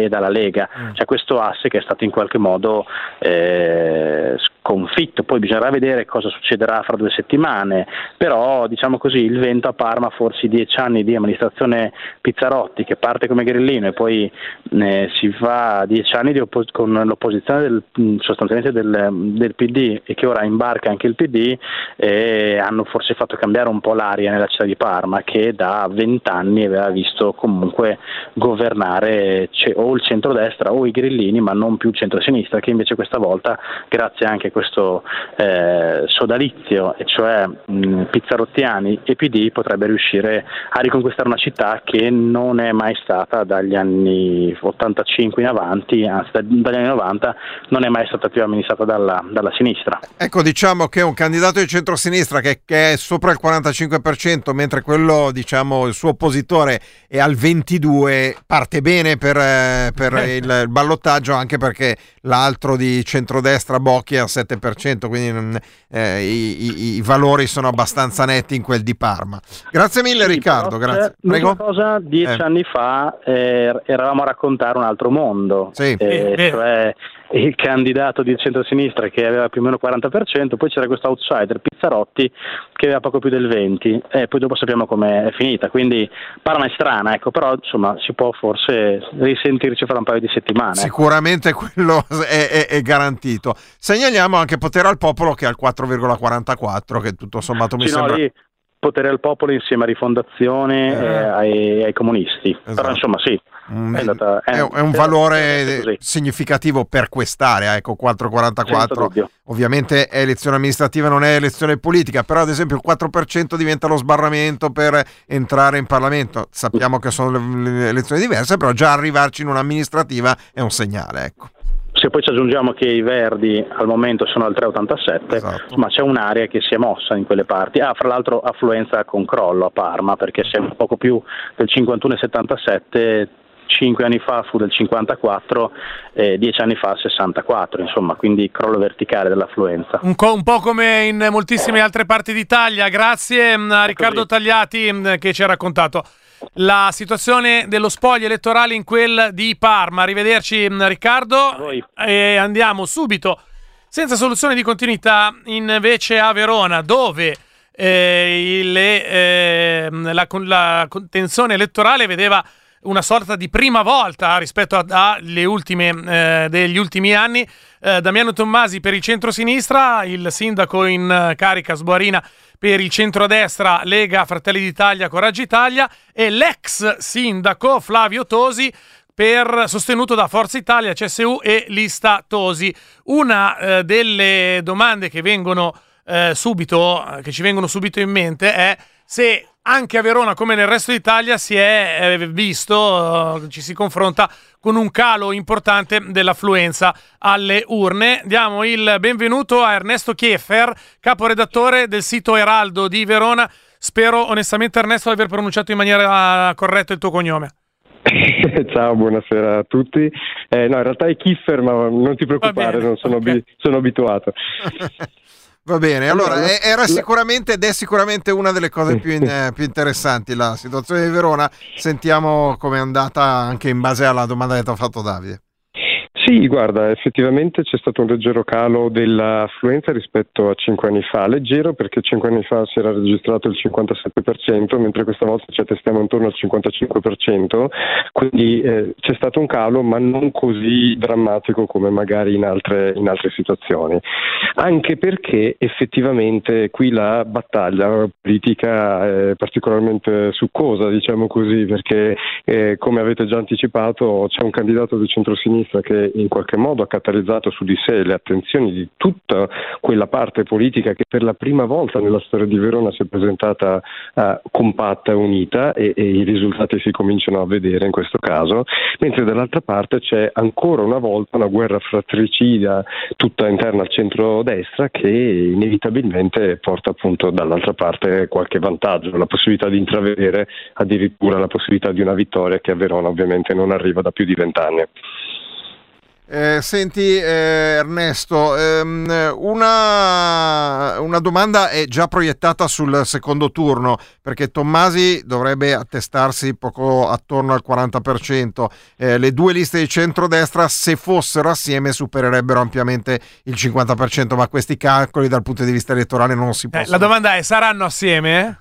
e dalla Lega. C'è questo asse che è stato in qualche modo eh, sconfitto, poi bisognerà vedere cosa succederà fra due settimane, però diciamo così il vento a Parma, forse dieci anni di amministrazione Pizzarotti che parte come grillino e poi eh, si fa dieci anni di oppo- con l'opposizione del- mh, sostanzialmente del, del PD e che ora imbarca anche il PD eh, hanno forse fatto cambiare un po' l'aria nella città di Parma che da vent'anni aveva visto comunque governare ce- o il centrodestra o i grillini ma non più il centrosinistra che invece questa volta grazie anche a questo eh, sodalizio, e cioè mh, Pizzarottiani e PD, potrebbe riuscire a riconquistare una città che non è mai stata dagli anni 85 in avanti, anzi dagli anni 90, non è mai stata più amministrata dalla, dalla sinistra. Ecco, diciamo che un candidato di centrosinistra che, che è sopra il 45%, mentre quello, diciamo, il suo oppositore è al 22%, parte bene per, eh, per il, il ballottaggio, anche perché l'altro di centrodestra Bocchi al 7%, quindi mm, eh, i, i- i valori sono abbastanza netti in quel di Parma. Grazie mille Sì, Riccardo, però, grazie. eh, Prego. cosa, dieci Eh. anni fa eh, eravamo a raccontare un altro mondo, Sì. eh, vero. cioè il candidato di centrosinistra che aveva più o meno il 40%, poi c'era questo outsider Pizzarotti che aveva poco più del 20% e poi dopo sappiamo com'è finita, quindi Parma è strana, ecco, però insomma si può forse risentirci fra un paio di settimane. Sicuramente quello è, è- è garantito. Segnaliamo anche potere al popolo che è al 4,44, che tutto sommato mi Sì, no, sembra... lì potere al popolo insieme a Rifondazione Eh. e ai, comunisti, Esatto. però insomma sì, Mm, è, andata- è, un- è un valore significativo per quest'area, ecco 4,44 Senza dubbio. ovviamente è elezione amministrativa non è elezione politica però ad esempio il 4% diventa lo sbarramento per entrare in Parlamento sappiamo che sono le, le elezioni diverse però già arrivarci in un'amministrativa è un segnale ecco. Se poi ci aggiungiamo che i Verdi al momento sono al 3,87, Esatto. ma c'è un'area che si è mossa in quelle parti. Ah, fra l'altro affluenza con crollo a Parma, perché se è un poco più del 51,77, 5 anni fa fu del 54, eh, 10 anni fa 64, insomma, quindi crollo verticale dell'affluenza. Un, co- un po' come in moltissime altre parti d'Italia. Grazie mh, a Riccardo. Tagliati mh, che ci ha raccontato la situazione dello spoglio elettorale in quel di Parma. Arrivederci mh, Riccardo e andiamo subito senza soluzione di continuità invece a Verona dove eh, il- ehm, la, la tensione elettorale vedeva una sorta di prima volta rispetto alle ultime, eh, degli ultimi anni. Eh, Damiano Tommasi per il centro-sinistra, il sindaco in eh, carica Sboarina per il centrodestra Lega Fratelli d'Italia Coraggio Italia e l'ex sindaco Flavio Tosi per, sostenuto da Forza Italia, CSU e Lista Tosi. Una eh, delle domande che vengono eh, subito, eh, che ci vengono subito in mente è se anche a Verona, come nel resto d'Italia, si è eh, visto, eh, ci si confronta con un calo importante dell'affluenza alle urne. Diamo il benvenuto a Ernesto Chieffer, caporedattore del sito Eraldo di Verona. Spero onestamente, Ernesto, di aver pronunciato in maniera corretta il tuo cognome. Ciao, buonasera a tutti. Eh, no, in realtà è Kiffer, ma non ti preoccupare, non sono, ok. abi- sono abituato. Va bene, allora Allora, e- era la- sicuramente ed è sicuramente una delle cose più, in- eh, più interessanti la situazione di Verona. Sentiamo com'è andata anche in base alla domanda che ti ha fatto Davide. Sì, guarda, effettivamente c'è stato un leggero calo dell'affluenza rispetto a cinque anni fa, leggero perché cinque anni fa si era registrato il 57%, mentre questa volta ci attestiamo intorno al 55%, quindi eh, c'è stato un calo ma non così drammatico come magari in altre, in altre situazioni, anche perché effettivamente qui la battaglia politica è particolarmente succosa, diciamo così, perché eh, come avete già anticipato c'è un candidato di centrosinistra che in qualche modo ha catalizzato su di sé le attenzioni di tutta quella parte politica che per la prima volta nella storia di Verona si è presentata eh, compatta e unita e, e i risultati si cominciano a vedere in questo caso, mentre dall'altra parte c'è ancora una volta una guerra fratricida tutta interna al centro-destra che inevitabilmente porta appunto dall'altra parte qualche vantaggio, la possibilità di intravedere addirittura la possibilità di una vittoria che a Verona ovviamente non arriva da più di vent'anni. Eh, senti eh, Ernesto, ehm, una, una domanda è già proiettata sul secondo turno perché Tommasi dovrebbe attestarsi poco attorno al 40%. Eh, le due liste di centrodestra se fossero assieme supererebbero ampiamente il 50%, ma questi calcoli dal punto di vista elettorale non si Eh, possono. la domanda è: saranno assieme?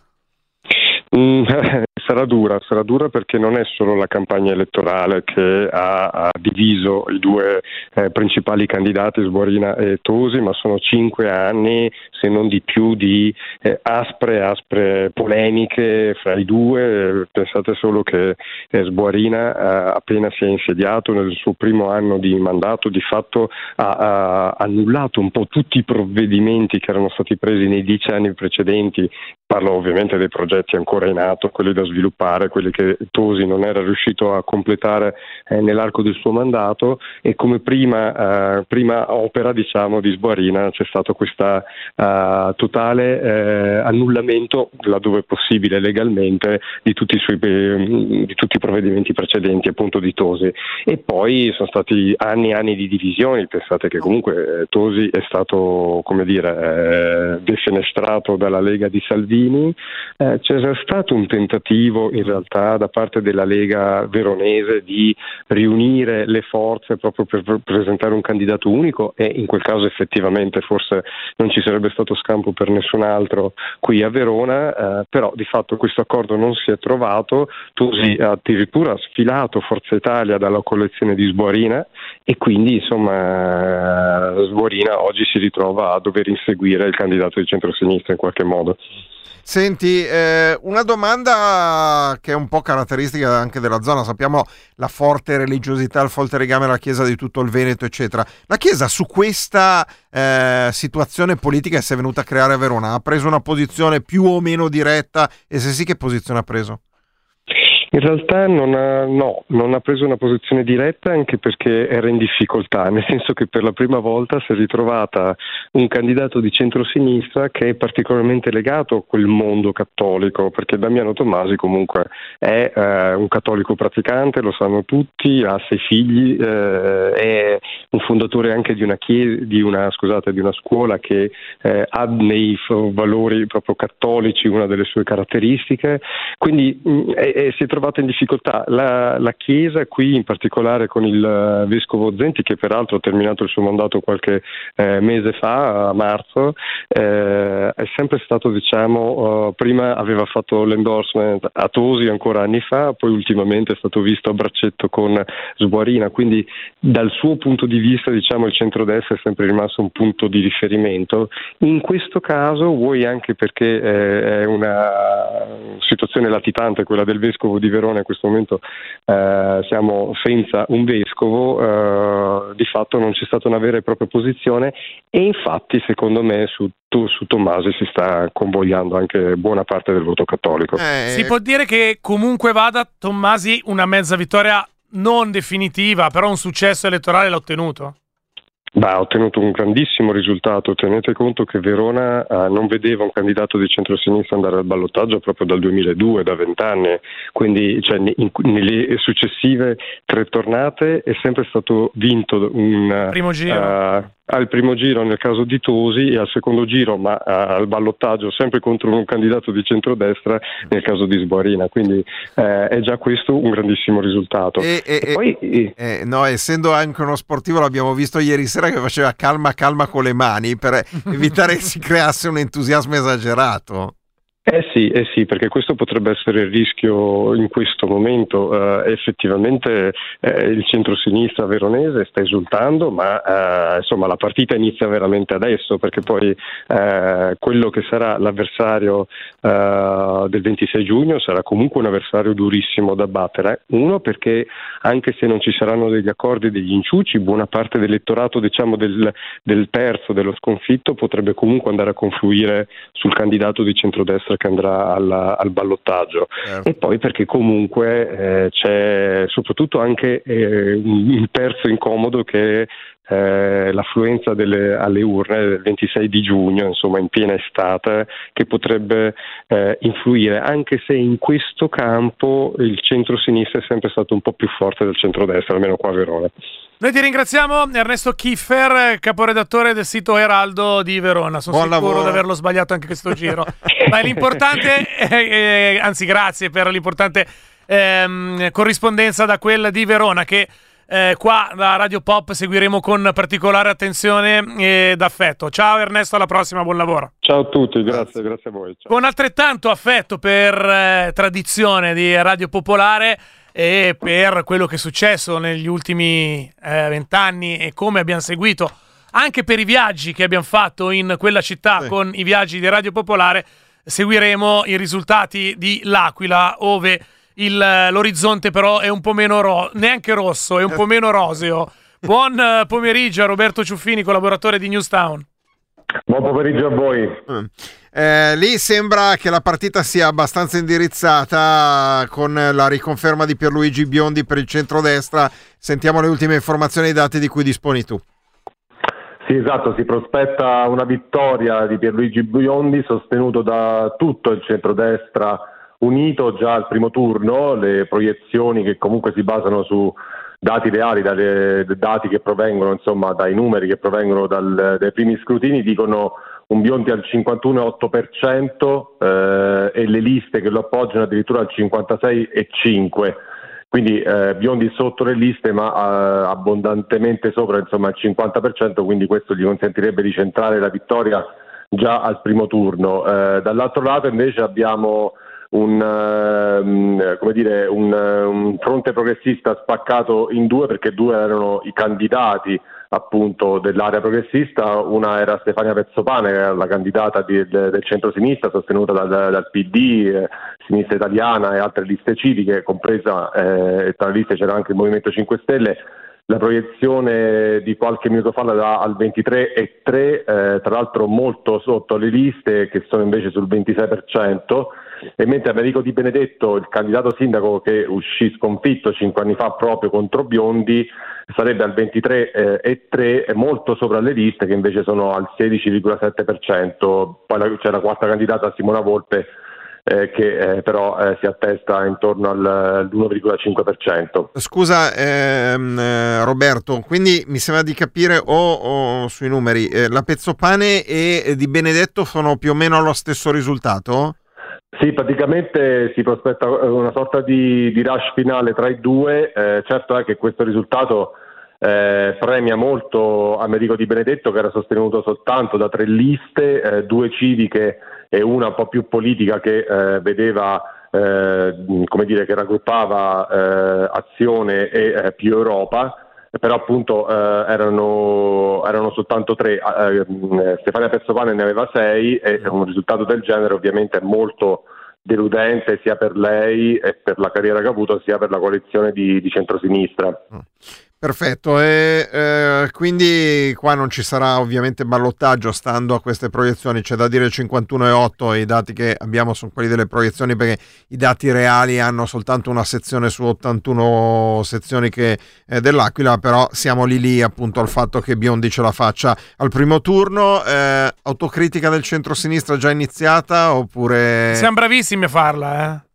Mm, sarà dura, sarà dura perché non è solo la campagna elettorale che ha, ha diviso i due eh, principali candidati, Sborina e Tosi, ma sono cinque anni, se non di più, di eh, aspre, aspre polemiche fra i due. Pensate solo che eh, Sborina appena si è insediato nel suo primo anno di mandato, di fatto ha, ha annullato un po' tutti i provvedimenti che erano stati presi nei dieci anni precedenti Parlo ovviamente dei progetti ancora in atto, quelli da sviluppare, quelli che Tosi non era riuscito a completare eh, nell'arco del suo mandato. E come prima, eh, prima opera diciamo, di Sboarina c'è stato questo uh, totale eh, annullamento, laddove possibile legalmente, di tutti, i suoi, di tutti i provvedimenti precedenti appunto di Tosi. E poi sono stati anni e anni di divisioni, pensate che comunque eh, Tosi è stato come dire, eh, defenestrato dalla Lega di Salvini. Eh, c'era stato un tentativo in realtà da parte della Lega veronese di riunire le forze proprio per presentare un candidato unico e in quel caso effettivamente forse non ci sarebbe stato scampo per nessun altro qui a Verona, eh, però di fatto questo accordo non si è trovato, Tosi ha addirittura sfilato Forza Italia dalla collezione di Sborina e quindi insomma Sborina oggi si ritrova a dover inseguire il candidato di centrosinistra in qualche modo. Senti, eh, una domanda che è un po' caratteristica anche della zona, sappiamo la forte religiosità, il forte legame alla Chiesa di tutto il Veneto, eccetera. La Chiesa su questa eh, situazione politica che si è venuta a creare a Verona ha preso una posizione più o meno diretta e se sì che posizione ha preso? In realtà non ha, no, non ha preso una posizione diretta anche perché era in difficoltà, nel senso che per la prima volta si è ritrovata un candidato di centrosinistra che è particolarmente legato a quel mondo cattolico, perché Damiano Tommasi comunque è eh, un cattolico praticante, lo sanno tutti, ha sei figli, eh, è un fondatore anche di una, chiesa, di una, scusate, di una scuola che eh, ha nei valori proprio cattolici una delle sue caratteristiche, quindi mh, mm, è, è, si è trovato in difficoltà. La, la, Chiesa qui in particolare con il uh, Vescovo Zenti che peraltro ha terminato il suo mandato qualche eh, mese fa, a marzo, eh, è sempre stato diciamo, uh, prima aveva fatto l'endorsement a Tosi ancora anni fa, poi ultimamente è stato visto a braccetto con Sbuarina, quindi dal suo punto di vista diciamo, il centrodestra è sempre rimasto un punto di riferimento. In questo caso, vuoi anche perché eh, è una situazione latitante quella del Vescovo di di Verona in questo momento eh, siamo senza un vescovo, eh, di fatto non c'è stata una vera e propria posizione e infatti secondo me su, su Tommasi si sta convogliando anche buona parte del voto cattolico. Eh, si può dire che comunque vada Tommasi una mezza vittoria non definitiva, però un successo elettorale l'ha ottenuto? Beh, ha ottenuto un grandissimo risultato. Tenete conto che Verona eh, non vedeva un candidato di centrosinistra andare al ballottaggio proprio dal 2002, da vent'anni. Quindi cioè, in, nelle successive tre tornate è sempre stato vinto un primo giro. Uh, al primo giro nel caso di Tosi e al secondo giro, ma al ballottaggio sempre contro un candidato di centrodestra nel caso di Sboarina. Quindi uh, è già questo un grandissimo risultato. E, e, e poi, eh, no, essendo anche uno sportivo, l'abbiamo visto ieri sera che faceva calma calma con le mani per evitare che si creasse un entusiasmo esagerato. Eh sì, eh sì, perché questo potrebbe essere il rischio in questo momento. Uh, effettivamente eh, il centro-sinistra veronese sta esultando, ma uh, insomma la partita inizia veramente adesso, perché poi uh, quello che sarà l'avversario del 26 giugno sarà comunque un avversario durissimo da battere. Uno perché anche se non ci saranno degli accordi, degli inciuci, buona parte dell'elettorato diciamo, del, del terzo, dello sconfitto, potrebbe comunque andare a confluire sul candidato di centrodestra che andrà alla, al ballottaggio certo. e poi perché comunque eh, c'è soprattutto anche eh, un terzo incomodo che eh, l'affluenza delle, alle urne del 26 di giugno, insomma in piena estate, che potrebbe eh, influire, anche se in questo campo il centro-sinistra è sempre stato un po' più forte del centro-destra, almeno qua a Verona. Noi ti ringraziamo Ernesto Kiffer, caporedattore del sito Heraldo di Verona. Sono Buon sicuro lavoro. di averlo sbagliato anche questo giro. Ma l'importante, eh, anzi grazie per l'importante ehm, corrispondenza da quella di Verona che eh, qua da Radio Pop seguiremo con particolare attenzione ed affetto. Ciao Ernesto, alla prossima, buon lavoro. Ciao a tutti, grazie, grazie a voi. Ciao. Con altrettanto affetto per eh, tradizione di Radio Popolare e per quello che è successo negli ultimi eh, vent'anni e come abbiamo seguito anche per i viaggi che abbiamo fatto in quella città Sì. con i viaggi di Radio Popolare, seguiremo i risultati di L'Aquila, ove il- l'orizzonte però è un po' meno ro- neanche rosso, è un po' meno roseo. Buon eh, pomeriggio a Roberto Ciuffini, collaboratore di Newstown. Buon pomeriggio a voi. Eh, lì sembra che la partita sia abbastanza indirizzata con la riconferma di Pierluigi Biondi per il centrodestra. Sentiamo le ultime informazioni e i dati di cui disponi tu. Sì, esatto, si prospetta una vittoria di Pierluigi Biondi sostenuto da tutto il centrodestra unito già al primo turno, le proiezioni che comunque si basano su dati reali, dalle, dati che provengono insomma dai numeri che provengono dal- dai primi scrutini dicono un Biondi al 51,8% eh, e le liste che lo appoggiano addirittura al 56,5%. Quindi eh, Biondi sotto le liste ma eh, abbondantemente sopra insomma il 50%, quindi questo gli consentirebbe di centrare la vittoria già al primo turno. Eh, dall'altro lato invece abbiamo un, come dire, un, un fronte progressista spaccato in due perché due erano i candidati appunto dell'area progressista, una era Stefania Pezzopane, che era la candidata di- del, del centro-sinistra sostenuta dal, dal PD, eh, Sinistra Italiana e altre liste civiche, compresa eh, tra le liste c'era anche il Movimento 5 Stelle. La proiezione di qualche minuto fa la dà al 23,3, eh, tra l'altro molto sotto le liste che sono invece sul 26%, e mentre Americo Di Benedetto, il candidato sindaco che uscì sconfitto cinque anni fa proprio contro Biondi, sarebbe al 23,3 e molto sopra le liste che invece sono al 16,7%. Poi c'è la quarta candidata Simona Volpe eh, che eh, però eh, si attesta intorno al- all'1,5%. Scusa ehm, eh, Roberto, quindi mi sembra di capire o, o sui numeri, eh, la Pezzopane e Di Benedetto sono più o meno allo stesso risultato? Sì, praticamente si prospetta eh, una sorta di, di rush finale tra i due. Eh, certo è che questo risultato eh, premia molto Americo Di Benedetto, che era sostenuto soltanto da tre liste, eh, due civiche e una un po' più politica che eh, vedeva. eh, come dire che raggruppava azione e più Europa però appunto eh, erano, erano soltanto tre, eh, mh, Stefania Pezzopane ne aveva sei e un risultato del genere ovviamente è molto deludente sia per lei e per la carriera che ha avuto sia per la coalizione di, di centrosinistra. Perfetto, e eh, quindi qua non ci sarà ovviamente ballottaggio stando a queste proiezioni, c'è da dire 51,8 e i dati che abbiamo sono quelli delle proiezioni perché i dati reali hanno soltanto una sezione su 81 sezioni che, eh, dell'Aquila, però siamo lì lì appunto al fatto che Biondi ce la faccia al primo turno, eh, autocritica del centro-sinistra già iniziata oppure... Siamo bravissimi a farla, eh.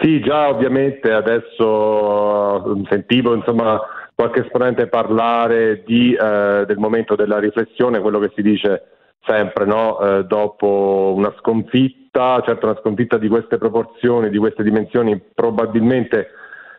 Sì, già ovviamente adesso eh, sentivo insomma qualche esponente parlare di, eh, del momento della riflessione, quello che si dice sempre no? Eh, dopo una sconfitta, certo una sconfitta di queste proporzioni, di queste dimensioni, probabilmente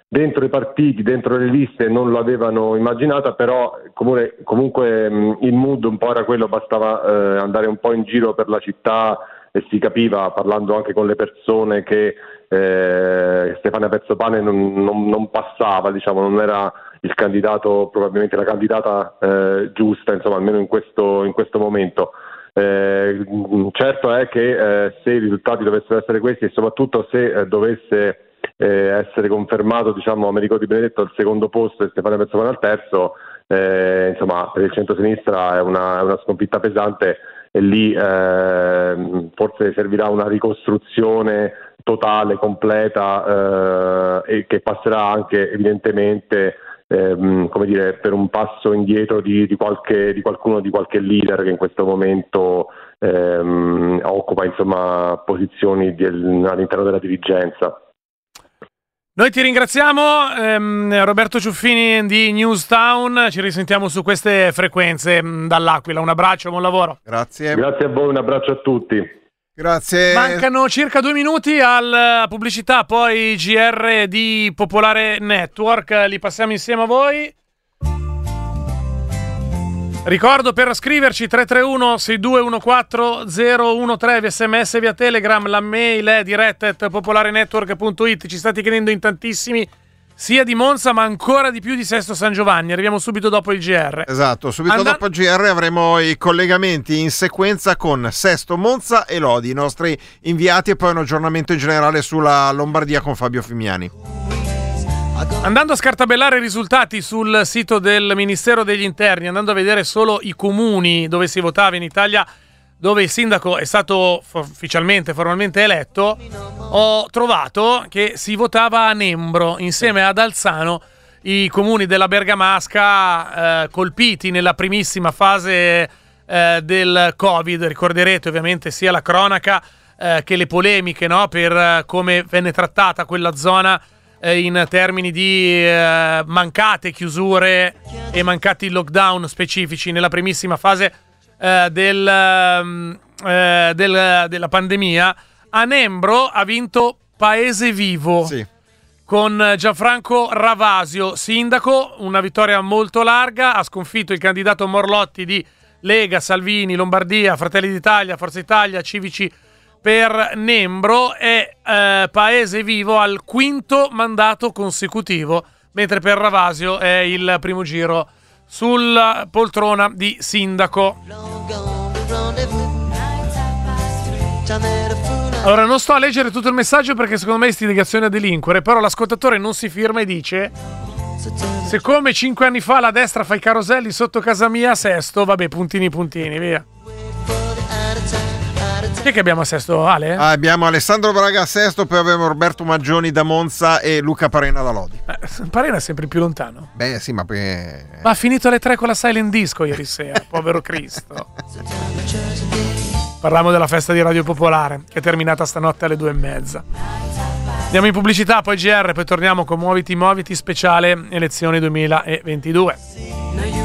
dentro i partiti, dentro le liste non l'avevano immaginata, però comunque, comunque mh, il mood un po' era quello, bastava eh, andare un po' in giro per la città e si capiva, parlando anche con le persone, che eh, Stefania Pezzopane non, non- non passava, diciamo, non era il candidato, probabilmente la candidata eh, giusta, insomma, almeno in questo, in questo momento. Eh, certo è che eh, se i risultati dovessero essere questi e soprattutto se eh, dovesse eh, essere confermato diciamo, Americo Di Benedetto al secondo posto e Stefano Pezzopane al terzo, eh, insomma per il centro-sinistra è una, è una sconfitta pesante e lì forse servirà una ricostruzione totale, completa eh, e che passerà anche evidentemente ehm, come dire, per un passo indietro di, di qualche, di qualcuno, di qualche leader che in questo momento ehm, occupa insomma, posizioni del- all'interno della dirigenza. Noi ti ringraziamo, ehm, Roberto Ciuffini di Newstown. Ci risentiamo su queste frequenze mh, dall'Aquila. Un abbraccio, buon lavoro. Grazie. Grazie a voi, un abbraccio a tutti. Grazie. Mancano circa due minuti alla pubblicità, poi GR di Popolare Network. Li passiamo insieme a voi. Ricordo per scriverci 331 6214 013 via sms via telegram, la mail è diretta at popolarenetwork.it. Ci state chiedendo in tantissimi sia di Monza ma ancora di più di Sesto San Giovanni. Arriviamo subito dopo il GR. Esatto, subito Anda- dopo il GR avremo i collegamenti in sequenza con Sesto, Monza e Lodi, i nostri inviati e poi un aggiornamento in generale sulla Lombardia con Fabio Fimiani. Andando a scartabellare i risultati sul sito del Ministero degli Interni, andando a vedere solo i comuni dove si votava in Italia, dove il sindaco è stato ufficialmente, formalmente eletto, ho trovato che si votava a Nembro insieme ad Alzano, i comuni della Bergamasca eh, colpiti nella primissima fase eh, del Covid. Ricorderete ovviamente sia la cronaca eh, che le polemiche no? per eh, come venne trattata quella zona eh, in termini di eh, mancate chiusure e mancati lockdown specifici nella primissima fase eh, del, ehm, eh, del- della pandemia. A Nembro ha vinto Paese Vivo con Gianfranco Ravasio, sindaco, una vittoria molto larga, ha sconfitto il candidato Morlotti di Lega, Salvini, Lombardia, Fratelli d'Italia, Forza Italia, Civici per Nembro è eh, Paese Vivo al quinto mandato consecutivo, mentre per Ravasio è il primo giro sulla poltrona di sindaco. Allora, non sto a leggere tutto il messaggio perché secondo me è istigazione a delinquere, però l'ascoltatore non si firma e dice se come cinque anni fa la destra fa i caroselli sotto casa mia Sesto, vabbè, puntini puntini, via. Chi è che abbiamo a Sesto, Ale? Ah, abbiamo Alessandro Braga a Sesto, poi abbiamo Roberto Maggioni da Monza e Luca Parena da Lodi. Eh, Parena è sempre più lontano. Beh, sì, ma poi. Ma ha finito alle 3 con la silent disco ieri sera, povero Cristo. Parliamo della festa di Radio Popolare, che è terminata stanotte alle 2 e mezza. Andiamo in pubblicità, poi GR, poi torniamo con Muoviti Muoviti speciale elezioni 2022.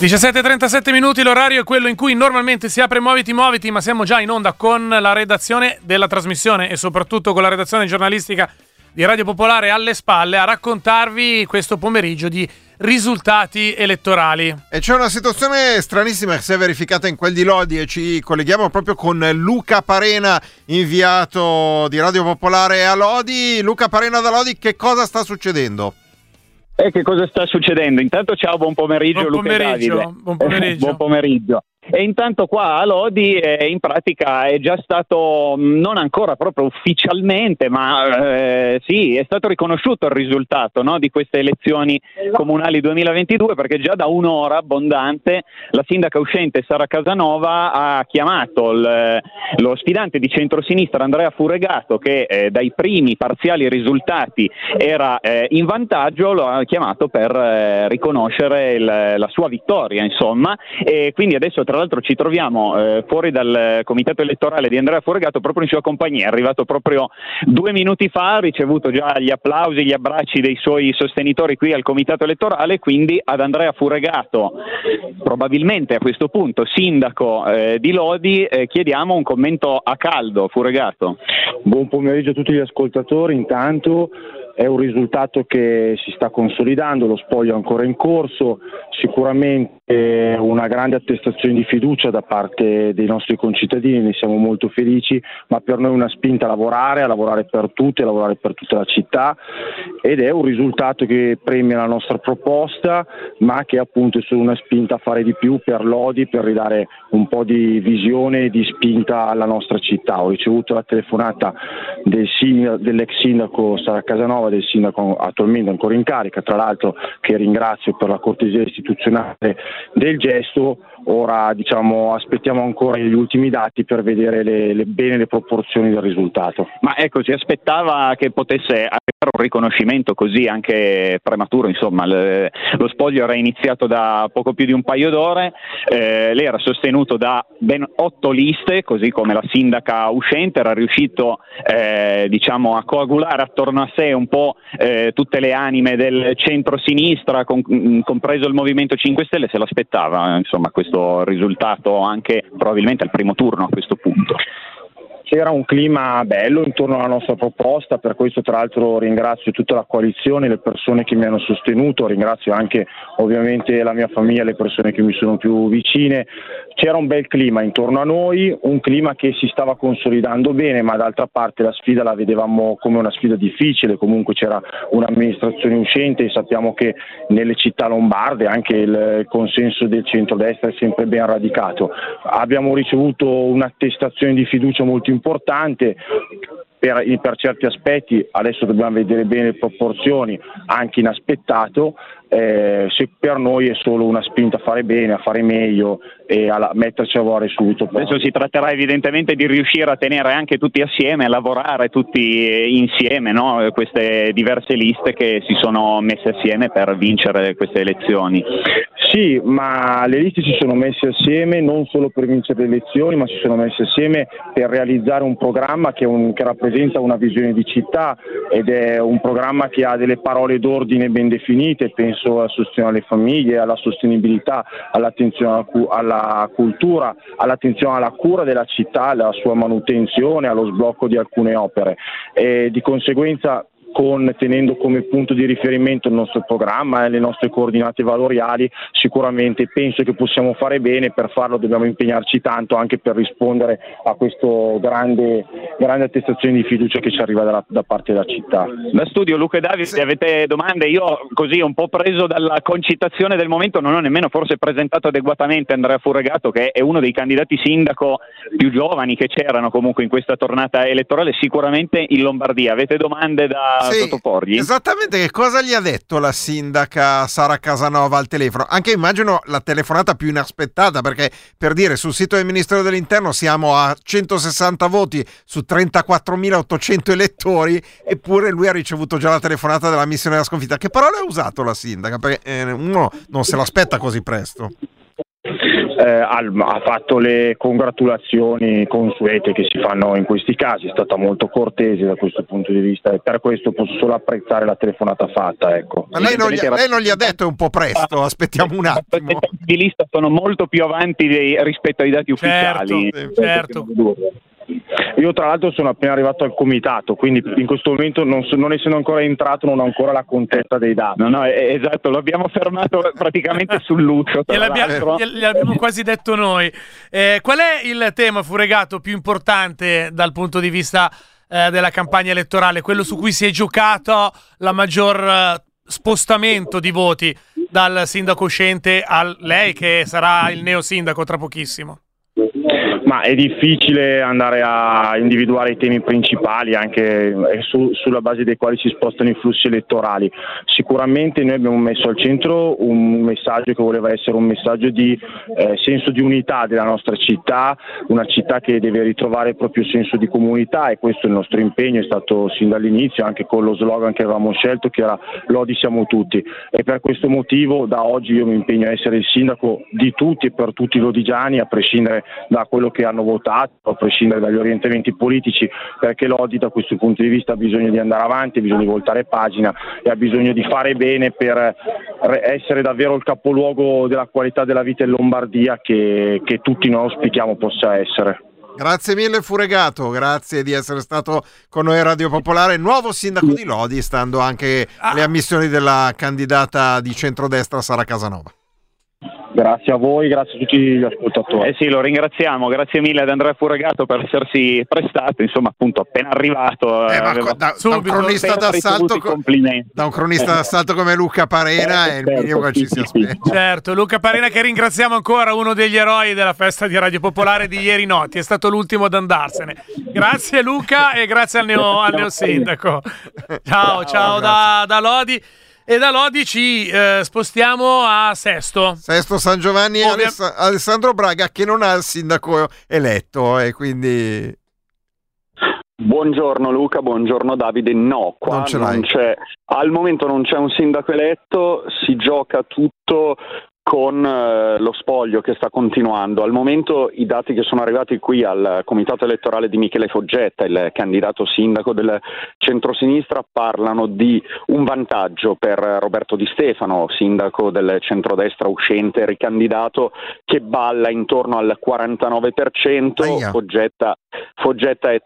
17.37 minuti, l'orario è quello in cui normalmente si apre Muoviti Muoviti, ma siamo già in onda con la redazione della trasmissione e soprattutto con la redazione giornalistica di Radio Popolare alle spalle a raccontarvi questo pomeriggio di risultati elettorali. E c'è una situazione stranissima che si è verificata in quel di Lodi e ci colleghiamo proprio con Luca Parena, inviato di Radio Popolare a Lodi. Luca Parena da Lodi, che cosa sta succedendo? E che cosa sta succedendo? Intanto ciao, buon pomeriggio Buon Luca e pomeriggio, Davide. buon pomeriggio. buon pomeriggio. E intanto qua a Lodi eh, in pratica è già stato, mh, non ancora proprio ufficialmente, ma eh, sì, è stato riconosciuto il risultato no, di queste elezioni comunali 2022 perché già da un'ora abbondante la sindaca uscente Sara Casanova ha chiamato il- lo sfidante di centrosinistra Andrea Furegato che eh, dai primi parziali risultati era eh, in vantaggio, lo ha chiamato per eh, riconoscere il- la sua vittoria insomma. E quindi adesso tra l'altro ci troviamo eh, fuori dal comitato elettorale di Andrea Furegato proprio in sua compagnia, è arrivato proprio due minuti fa, ha ricevuto già gli applausi, gli abbracci dei suoi sostenitori qui al comitato elettorale, quindi ad Andrea Furegato, probabilmente a questo punto sindaco eh, di Lodi, eh, chiediamo un commento a caldo, Furegato. Buon pomeriggio a tutti gli ascoltatori, intanto è un risultato che si sta consolidando, lo spoglio è ancora in corso, sicuramente una grande attestazione di fiducia da parte dei nostri concittadini, ne siamo molto felici, ma per noi è una spinta a lavorare, a lavorare per tutti, a lavorare per tutta la città ed è un risultato che premia la nostra proposta, ma che appunto è solo una spinta a fare di più per Lodi, per ridare un po' di visione e di spinta alla nostra città. Ho ricevuto la telefonata del sin- dell'ex sindaco Sara Casanova del sindaco attualmente ancora in carica, tra l'altro che ringrazio per la cortesia istituzionale del gesto, ora diciamo, aspettiamo ancora gli ultimi dati per vedere le, le, bene le proporzioni del risultato. Ma ecco, si aspettava che potesse avere un riconoscimento così anche prematuro, insomma, le, lo spoglio era iniziato da poco più di un paio d'ore, eh, lei era sostenuto da ben otto liste, così come la sindaca uscente, era riuscito eh, diciamo, a coagulare attorno a sé un po' eh, tutte le anime del centro-sinistra, con, compreso il Movimento 5 Stelle, se l'aspettava insomma, questo risultato anche probabilmente al primo turno a questo punto c'era un clima bello intorno alla nostra proposta, per questo tra l'altro ringrazio tutta la coalizione, le persone che mi hanno sostenuto, ringrazio anche ovviamente la mia famiglia, le persone che mi sono più vicine. C'era un bel clima intorno a noi, un clima che si stava consolidando bene, ma d'altra parte la sfida la vedevamo come una sfida difficile, comunque c'era un'amministrazione uscente e sappiamo che nelle città lombarde anche il consenso del centrodestra è sempre ben radicato. Abbiamo ricevuto un'attestazione di fiducia molto importante per, per, certi aspetti, adesso dobbiamo vedere bene le proporzioni, anche inaspettato, eh, se per noi è solo una spinta a fare bene, a fare meglio e a metterci a lavorare subito. Adesso si tratterà evidentemente di riuscire a tenere anche tutti assieme, a lavorare tutti insieme, no? queste diverse liste che si sono messe assieme per vincere queste elezioni. Sì, ma le liste si sono messe assieme non solo per vincere le elezioni, ma si sono messe assieme per realizzare un programma che, un, che rappresenta una visione di città ed è un programma che ha delle parole d'ordine ben definite, penso penso al sostegno alle famiglie, alla sostenibilità, all'attenzione alla cultura, all'attenzione alla cura della città, alla sua manutenzione, allo sblocco di alcune opere. E di conseguenza con, tenendo come punto di riferimento il nostro programma e le nostre coordinate valoriali, sicuramente penso che possiamo fare bene, per farlo dobbiamo impegnarci tanto anche per rispondere a questa grande, grande, attestazione di fiducia che ci arriva da, da parte della città. Da studio Luca e Davide, se avete domande, io così un po' preso dalla concitazione del momento non ho nemmeno forse presentato adeguatamente Andrea Furregato che è uno dei candidati sindaco più giovani che c'erano comunque in questa tornata elettorale, sicuramente in Lombardia. Avete domande da sì, sottoporgli. Esattamente, che cosa gli ha detto la sindaca Sara Casanova al telefono? Anche immagino la telefonata più inaspettata, perché per dire sul sito del Ministero dell'Interno siamo a 160 voti su 34.800 elettori, eppure lui ha ricevuto già la telefonata della missione della sconfitta. Che parole ha usato la sindaca? Perché eh, uno non se l'aspetta così presto eh, ha fatto le congratulazioni consuete che si fanno in questi casi, è stata molto cortese da questo punto di vista e per questo posso solo apprezzare la telefonata fatta. Ecco. Ma lei non, gli, lei non, gli, ha detto è un po' presto, aspettiamo un attimo. I di lista sono molto più avanti dei, rispetto ai dati certo, ufficiali. Certo. Io tra l'altro sono appena arrivato al comitato, quindi in questo momento non, so, non essendo ancora entrato non ho ancora la contezza dei dati. No, no, esatto, l'abbiamo fermato praticamente sull'uscio. Gliel'abbiamo, gliel'abbiamo quasi detto noi. Eh, qual è il tema furegato più importante dal punto di vista eh, della campagna elettorale? Quello su cui si è giocato la maggior eh, spostamento di voti dal sindaco uscente a lei che sarà il neo sindaco tra pochissimo? Ma è difficile andare a individuare i temi principali anche eh, su, sulla base dei quali si spostano i flussi elettorali. Sicuramente noi abbiamo messo al centro un messaggio che voleva essere un messaggio di eh, senso di unità della nostra città, una città che deve ritrovare il proprio senso di comunità e questo è il nostro impegno, è stato sin dall'inizio anche con lo slogan che avevamo scelto che era Lodi siamo tutti e per questo motivo da oggi io mi impegno a essere il sindaco di tutti e per tutti i lodigiani a prescindere da quello che hanno votato, a prescindere dagli orientamenti politici, perché l'Odi da questo punto di vista ha bisogno di andare avanti, ha bisogno di voltare pagina e ha bisogno di fare bene per essere davvero il capoluogo della qualità della vita in Lombardia che, che tutti noi auspichiamo possa essere. Grazie mille Furegato, grazie di essere stato con noi a Radio Popolare, nuovo sindaco di Lodi, stando anche alle ammissioni della candidata di centrodestra Sara Casanova. Grazie a voi, grazie a tutti gli ascoltatori. Eh sì, lo ringraziamo, grazie mille ad Andrea Furagato per essersi prestato, insomma appunto appena arrivato. Eh, aveva- da, da un cronista d'assalto co- complimenti. da un cronista d'assalto come Luca Parena è il minimo che ci si aspetta. Certo, Luca Parena che ringraziamo ancora, uno degli eroi della festa di Radio Popolare di ieri notte, è stato l'ultimo ad andarsene. Grazie Luca e grazie al neo, al neo sindaco. Ciao, ciao da, da Lodi. E da Lodi ci eh, spostiamo a Sesto. Sesto San Giovanni e Ovvia- Aless- Alessandro Braga che non ha il sindaco eletto e quindi Buongiorno Luca, buongiorno Davide. No, qua Non non c'è, al momento non c'è un sindaco eletto, si gioca tutto con eh, lo spoglio che sta continuando. Al momento i dati che sono arrivati qui al comitato elettorale di Michele Foggetta, il candidato sindaco del centrosinistra, parlano di un vantaggio per Roberto Di Stefano, sindaco del centrodestra uscente, ricandidato, che balla intorno al 49%. Foggetta, Foggetta è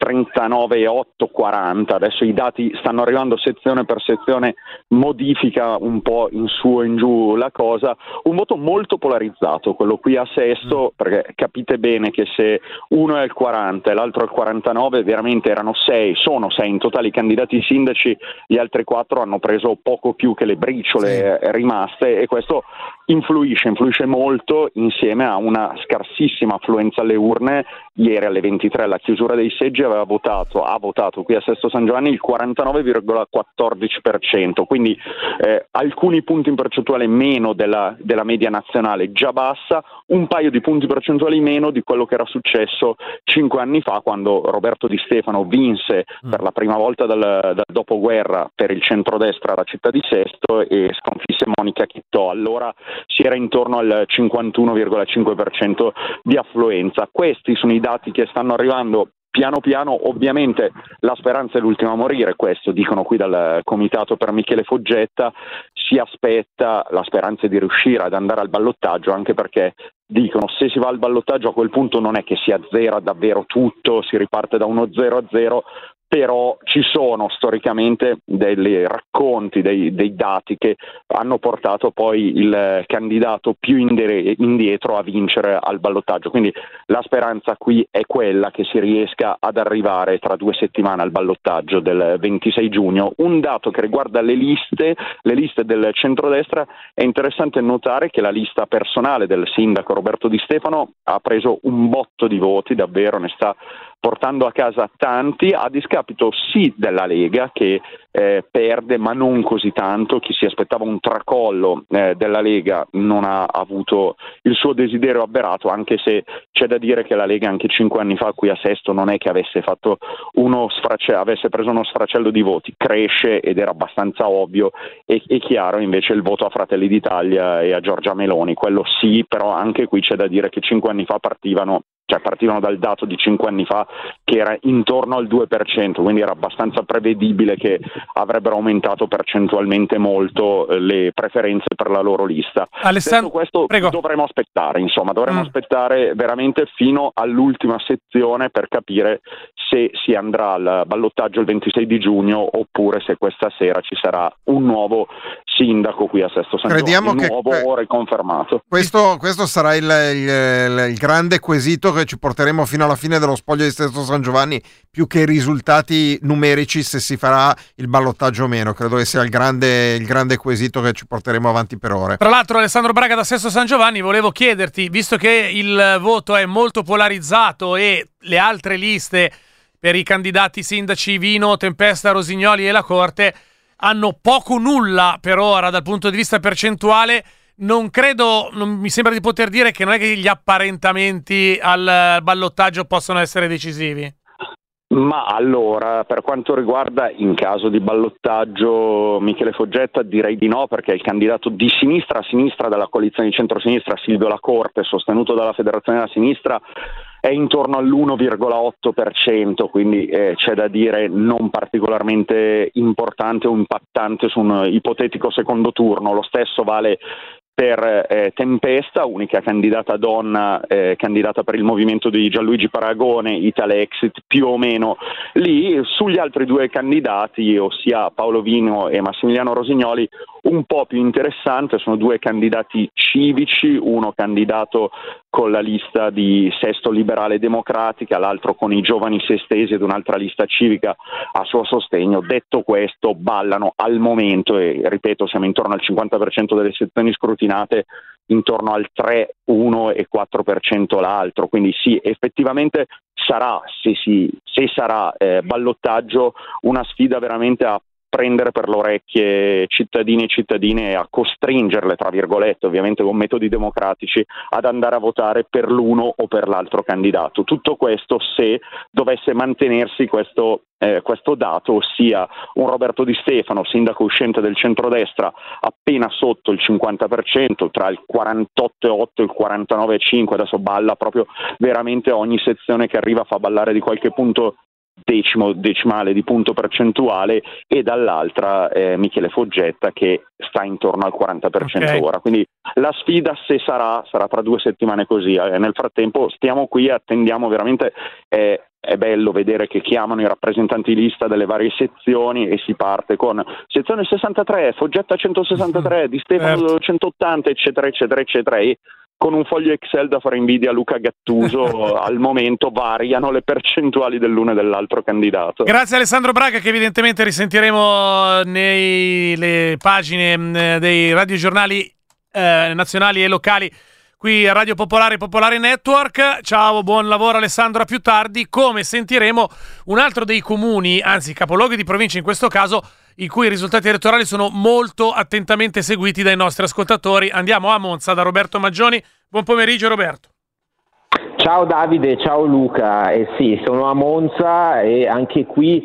39,840. Adesso i dati stanno arrivando sezione per sezione, modifica un po' in su e in giù la cosa. Un voto molto polarizzato, quello qui a Sesto, perché capite bene che se uno è al 40 e l'altro al 49, veramente erano sei, sono sei in totale i candidati sindaci, gli altri quattro hanno preso poco più che le briciole eh, rimaste e questo influisce, influisce molto insieme a una scarsissima affluenza alle urne. Ieri alle 23 alla chiusura dei seggi aveva votato, ha votato qui a Sesto San Giovanni il 49,14%, quindi eh, alcuni punti in percentuale meno della, della media nazionale già bassa, un paio di punti percentuali meno di quello che era successo cinque anni fa quando Roberto Di Stefano vinse per la prima volta dal, dal dopoguerra per il centrodestra la città di Sesto e sconfisse Monica Chittò. Allora si era intorno al 51,5% di affluenza. Questi sono i dati che stanno arrivando Piano piano, ovviamente la speranza è l'ultima a morire, questo dicono qui dal comitato per Michele Foggetta, si aspetta la speranza di riuscire ad andare al ballottaggio, anche perché dicono se si va al ballottaggio a quel punto non è che si azzera davvero tutto, si riparte da uno 0 a 0, però ci sono storicamente dei racconti, dei, dei dati che hanno portato poi il candidato più indietro a vincere al ballottaggio. Quindi la speranza qui è quella che si riesca ad arrivare tra due settimane al ballottaggio del 26 giugno. Un dato che riguarda le liste, le liste del centrodestra, è interessante notare che la lista personale del sindaco Roberto Di Stefano ha preso un botto di voti, davvero ne sta portando a casa tanti a discapito sì della Lega che eh, perde ma non così tanto, chi si aspettava un tracollo eh, della Lega non ha avuto il suo desiderio abberato anche se c'è da dire che la Lega anche cinque anni fa qui a Sesto non è che avesse, sfrace- avesse preso uno sfracello di voti, cresce ed era abbastanza ovvio e, e chiaro invece il voto a Fratelli d'Italia e a Giorgia Meloni, quello sì però anche qui c'è da dire che cinque anni fa partivano cioè partivano dal dato di cinque anni fa che era intorno al 2%, quindi era abbastanza prevedibile che avrebbero aumentato percentualmente molto eh, le preferenze per la loro lista. Alessandro, questo dovremo aspettare, insomma, dovremo aspettare veramente fino all'ultima sezione per capire se si andrà al ballottaggio il 26 di giugno oppure se questa sera ci sarà un nuovo sindaco qui a Sesto San Crediamo Giovanni, che nuovo que- o riconfermato. Questo, questo sarà il, il- il grande quesito che ci porteremo fino alla fine dello spoglio di Sesto San Giovanni, più che risultati numerici se si farà il ballottaggio o meno. Credo che sia il grande, il grande quesito che ci porteremo avanti per ore. Tra l'altro, Alessandro Braga da Sesto San Giovanni, volevo chiederti, visto che il voto è molto polarizzato e le altre liste per i candidati sindaci Vino, Tempesta, Rosignoli e la Corte hanno poco nulla per ora dal punto di vista percentuale, non credo, non mi sembra di poter dire che non è che gli apparentamenti al ballottaggio possono essere decisivi. Ma allora, per quanto riguarda in caso di ballottaggio Michele Foggetta, direi di no, perché il candidato di sinistra a sinistra della coalizione di centrosinistra, Silvio Lacorte, sostenuto dalla Federazione della Sinistra, è intorno all'1,8%, quindi eh, c'è da dire non particolarmente importante o impattante su un ipotetico secondo turno. Lo stesso vale per eh, Tempesta, unica candidata donna, eh, candidata per il movimento di Gianluigi Paragone, Italexit, più o meno lì. Sugli altri due candidati, ossia Paolo Vino e Massimiliano Rosignoli, un po' più interessante, sono due candidati civici, uno candidato con la lista di Sesto Liberale Democratica, l'altro con i giovani sestesi ed un'altra lista civica a suo sostegno. Detto questo, ballano al momento, e ripeto, siamo intorno al 50% delle sezioni scrutinate, intorno al 3, 1 e 4% l'altro. Quindi sì, effettivamente sarà, se, si, se sarà eh, ballottaggio, una sfida veramente a prendere per le orecchie cittadini e cittadine e a costringerle, tra virgolette, ovviamente con metodi democratici, ad andare a votare per l'uno o per l'altro candidato. Tutto questo se dovesse mantenersi questo, eh, questo dato, ossia un Roberto Di Stefano, sindaco uscente del centrodestra, appena sotto il 50%, tra il 48,8 e il 49,5, adesso balla proprio veramente ogni sezione che arriva fa ballare di qualche punto decimo, decimale di punto percentuale e dall'altra eh, Michele Foggetta che sta intorno al 40% Ok. ora. Quindi la sfida se sarà sarà tra due settimane così. Eh, nel frattempo stiamo qui e attendiamo veramente eh, è bello vedere che chiamano i rappresentanti di lista delle varie sezioni e si parte con sezione 63, Foggetta 163, Di Stefano 180, eccetera, eccetera, eccetera. E con un foglio Excel da fare invidia a Luca Gattuso al momento variano le percentuali dell'uno e dell'altro candidato. Grazie Alessandro Braga che evidentemente risentiremo nelle pagine mh, dei radiogiornali eh, nazionali e locali qui a Radio Popolare Popolare Network. Ciao, buon lavoro Alessandro, a più tardi. Come sentiremo un altro dei comuni, anzi capoluoghi di provincia in questo caso, i cui risultati elettorali sono molto attentamente seguiti dai nostri ascoltatori. Andiamo a Monza da Roberto Maggioni. Buon pomeriggio Roberto. Ciao Davide, ciao Luca. Eh sì, sono a Monza e anche qui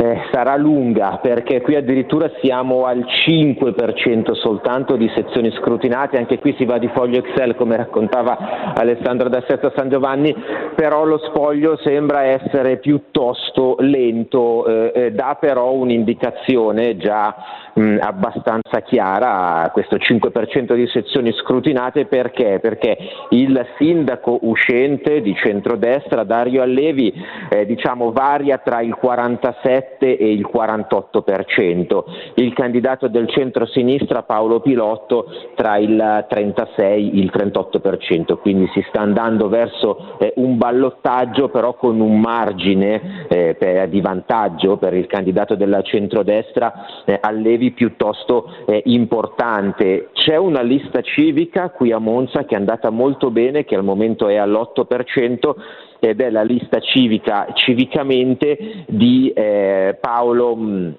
eh, sarà lunga perché qui addirittura siamo al 5% soltanto di sezioni scrutinate, anche qui si va di foglio Excel come raccontava Alessandro da Sesto San Giovanni, però lo spoglio sembra essere piuttosto lento, eh, eh, dà però un'indicazione già mh, abbastanza chiara, questo 5% di sezioni scrutinate perché? Perché il sindaco uscente di centrodestra Dario Allevi eh, diciamo varia tra il 47 e il 48%, il candidato del centro-sinistra Paolo Pilotto tra il 36 e il 38%, quindi si sta andando verso eh, un ballottaggio però con un margine eh, per- di vantaggio per il candidato della centrodestra eh, Allevi piuttosto eh, importante. C'è una lista civica qui a Monza che è andata molto bene, che al momento è all'8% ed è la lista civica civicamente di eh, Paolo, mh,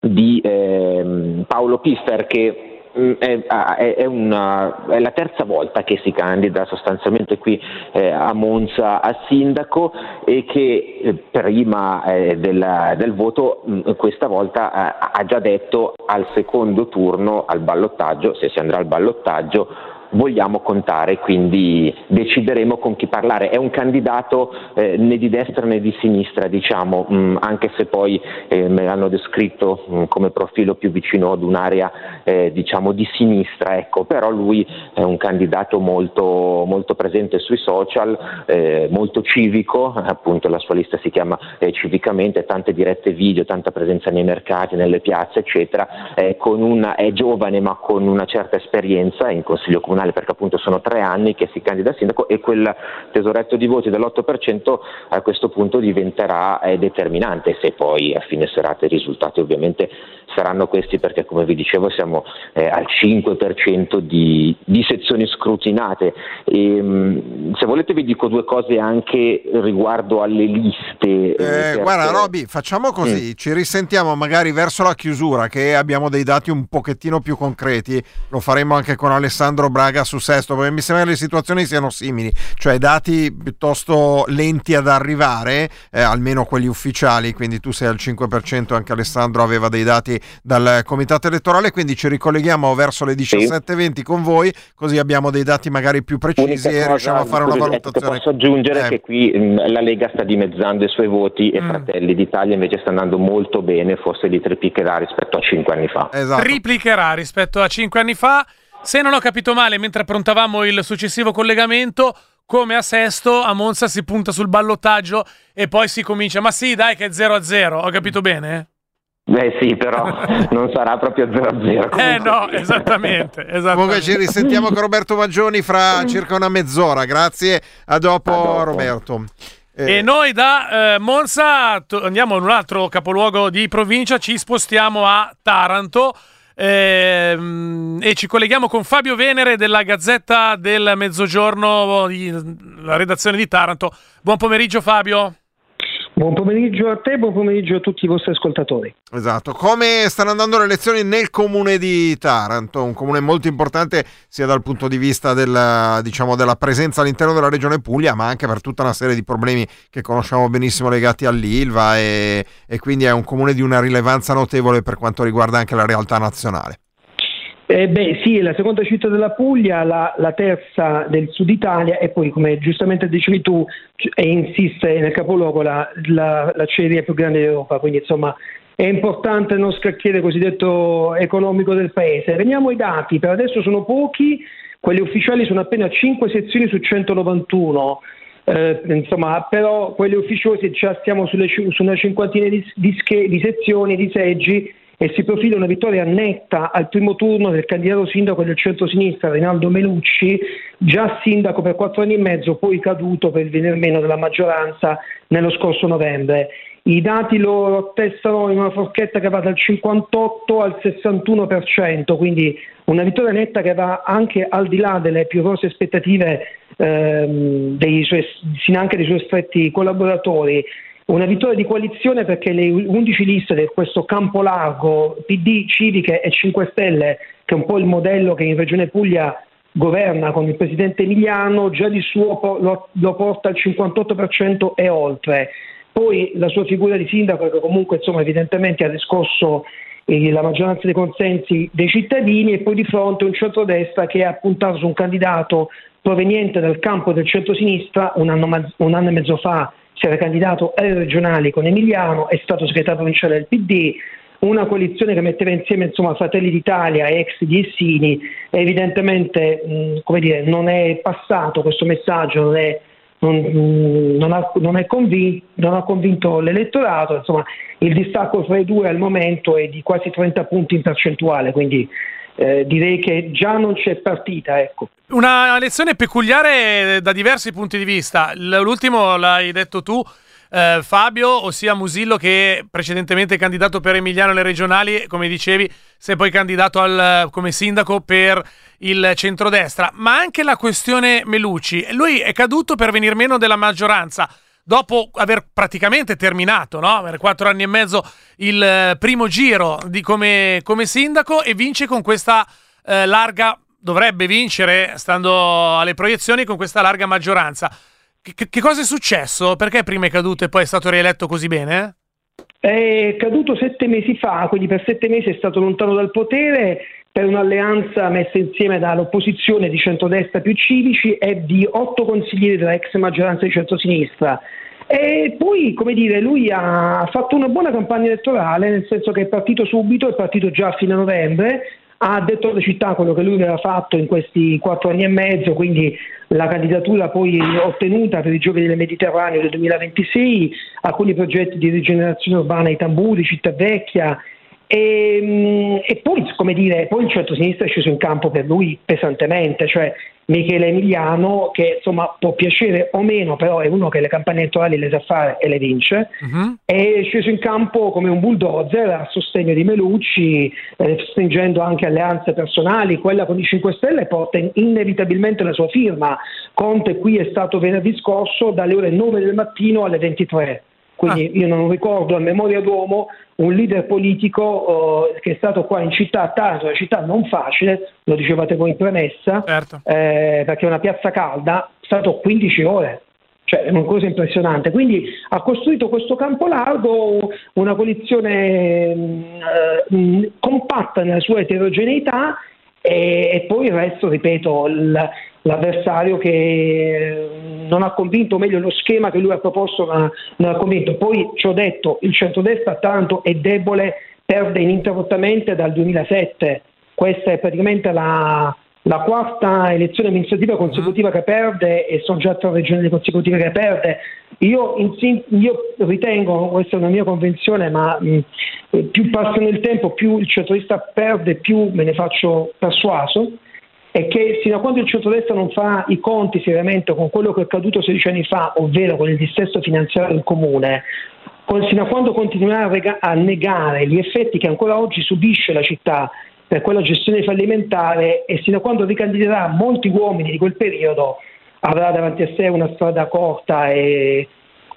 di, ehm, Paolo Piffer che è, ah, è- è una- è la terza volta che si candida sostanzialmente qui eh, a Monza a sindaco e che eh, prima eh, del, del voto mh, questa volta eh, ha già detto al secondo turno al ballottaggio, se si andrà al ballottaggio, vogliamo contare, quindi decideremo con chi parlare. È un candidato eh, né di destra né di sinistra, diciamo, mh, anche se poi eh, me l'hanno descritto mh, come profilo più vicino ad un'area eh, diciamo di sinistra, ecco, però lui è un candidato molto, molto presente sui social, eh, molto civico, appunto la sua lista si chiama eh, Civicamente, tante dirette video, tanta presenza nei mercati, nelle piazze, eccetera, eh, una, è giovane ma con una certa esperienza in consiglio comunale perché appunto sono tre anni che si candida a sindaco e quel tesoretto di voti dell'8% a questo punto diventerà eh, determinante se poi a fine serata i risultati ovviamente saranno questi perché come vi dicevo siamo eh, al 5% di, di sezioni scrutinate. E, mh, se volete vi dico due cose anche riguardo alle liste. Eh, perché- guarda Roby, facciamo così, ci risentiamo magari verso la chiusura che abbiamo dei dati un pochettino più concreti, lo faremo anche con Alessandro Braga su Sesto, perché mi sembra che le situazioni siano simili, cioè dati piuttosto lenti ad arrivare, eh, almeno quelli ufficiali, quindi tu sei al 5%, anche Alessandro aveva dei dati dal comitato elettorale, quindi ci ricolleghiamo verso le 17.20 con voi, così abbiamo dei dati magari più precisi Unica e riusciamo a fare una valutazione. Posso aggiungere Eh. che qui mh, la Lega sta dimezzando i suoi voti e Fratelli d'Italia invece sta andando molto bene, forse li triplicherà rispetto a cinque anni fa. Esatto. triplicherà rispetto a cinque anni fa. Se non ho capito male, mentre approntavamo il successivo collegamento, come a Sesto, a Monza si punta sul ballottaggio e poi si comincia. Ma sì, dai, che è 0 a 0. Ho capito bene? Beh sì, però non sarà proprio 0-0. Eh no, esattamente. esattamente. Comunque ci risentiamo con Roberto Maggioni fra circa una mezz'ora. Grazie, a dopo, Roberto. Eh, E noi da eh, Monza andiamo in un altro capoluogo di provincia, ci spostiamo a Taranto ehm, e ci colleghiamo con Fabio Venere della Gazzetta del Mezzogiorno, la redazione di Taranto. Buon pomeriggio Fabio. Buon pomeriggio a te, buon pomeriggio a tutti i vostri ascoltatori. Esatto, come stanno andando le elezioni nel comune di Taranto, un comune molto importante sia dal punto di vista della, diciamo, della presenza all'interno della regione Puglia, ma anche per tutta una serie di problemi che conosciamo benissimo legati all'Ilva e, e quindi è un comune di una rilevanza notevole per quanto riguarda anche la realtà nazionale. Eh beh, sì, è la seconda città della Puglia, la, la terza del sud Italia e poi, come giustamente dicevi tu, e insiste nel capoluogo la, la, l'acciaieria più grande d'Europa, quindi insomma è importante non scacchiere cosiddetto economico del paese. Veniamo ai dati, per adesso sono pochi, quelli ufficiali sono appena 5 sezioni su 191. Eh, insomma, però quelli ufficiosi già stiamo sulle, su una cinquantina di, di di sezioni, di seggi e si profila una vittoria netta al primo turno del candidato sindaco del centro-sinistra Rinaldo Melucci, già sindaco per quattro anni e mezzo, poi caduto per il venir meno della maggioranza nello scorso novembre. I dati lo attestano in una forchetta che va dal 58 al 61%, quindi una vittoria netta che va anche al di là delle più rose aspettative ehm, dei suoi, anche dei suoi stretti collaboratori. Una vittoria di coalizione perché le 11 liste di questo campo largo, PD, Civiche e 5 Stelle, che è un po' il modello che in Regione Puglia governa con il presidente Emiliano, già di suo lo, lo porta al 58% e oltre. Poi la sua figura di sindaco che comunque insomma, evidentemente ha riscosso eh, la maggioranza dei consensi dei cittadini e poi di fronte un centrodestra che ha puntato su un candidato proveniente dal campo del centro-sinistra un anno, un anno e mezzo fa si era candidato alle regionali con Emiliano, è stato segretario provinciale del PD, una coalizione che metteva insieme insomma, Fratelli d'Italia e ex di Essini, evidentemente mh, dire, non è passato questo messaggio, non, è, non, non ha, non è convinto, non ha convinto l'elettorato, insomma il distacco fra i due al momento è di quasi 30 punti in percentuale, quindi eh, direi che già non c'è partita. Ecco. Una lezione peculiare da diversi punti di vista. L'ultimo l'hai detto tu, eh, Fabio, ossia Musillo che precedentemente è candidato per Emiliano alle regionali, come dicevi, si è poi candidato al- come sindaco per il centrodestra, ma anche la questione Melucci. Lui è caduto per venir meno della maggioranza. Dopo aver praticamente terminato, no? per quattro anni e mezzo, il eh, primo giro come, come sindaco e vince con questa eh, larga, dovrebbe vincere, stando alle proiezioni, con questa larga maggioranza. Che- che cosa è successo? Perché prima è caduto e poi è stato rieletto così bene? È caduto sette mesi fa, quindi per sette mesi è stato lontano dal potere per un'alleanza messa insieme dall'opposizione di centrodestra più civici e di otto consiglieri della ex maggioranza di centrosinistra. E poi, come dire, lui ha fatto una buona campagna elettorale, nel senso che è partito subito, è partito già a fine novembre, ha detto alle città quello che lui aveva fatto in questi quattro anni e mezzo, quindi la candidatura poi ottenuta per i Giochi del Mediterraneo del 2026, alcuni progetti di rigenerazione urbana ai Tamburi, Città Vecchia e, mm, e poi, come dire, poi il centro-sinistra è sceso in campo per lui pesantemente, cioè Michele Emiliano che insomma può piacere o meno, però è uno che le campagne elettorali le sa fare e le vince è sceso in campo come un bulldozer a sostegno di Melucci, eh, stringendo anche alleanze personali. Quella con i 5 Stelle porta in- inevitabilmente la sua firma. Conte qui è stato venerdì scorso dalle ore 9 del mattino alle 23. Quindi io non ricordo a memoria d'uomo un leader politico eh, che è stato qua in città, a Taranto, una città non facile, lo dicevate voi in premessa, eh, perché è una piazza calda, è stato 15 ore cioè è una cosa impressionante. Quindi ha costruito questo campo largo, una coalizione mh, eh, mh, compatta nella sua eterogeneità e, e poi il resto, ripeto, il- l'avversario che non ha convinto, o meglio lo schema che lui ha proposto non ha, non ha convinto. Poi ci ho detto, il centrodestra tanto è debole, perde ininterrottamente dal 2007. Questa è praticamente la, la quarta elezione amministrativa consecutiva che perde e sono già tre regioni consecutive che perde Io, in io ritengo, questa è una mia convenzione, ma mh, eh, più passa nel tempo, più il centrodestra perde, più me ne faccio persuaso, è che fino a quando il centrodestra non fa i conti seriamente con quello che è accaduto 16 anni fa, ovvero con il dissesto finanziario del comune, fino a quando continuerà a, rega- a negare gli effetti che ancora oggi subisce la città per quella gestione fallimentare e fino a quando ricandiderà molti uomini di quel periodo, avrà davanti a sé una strada corta e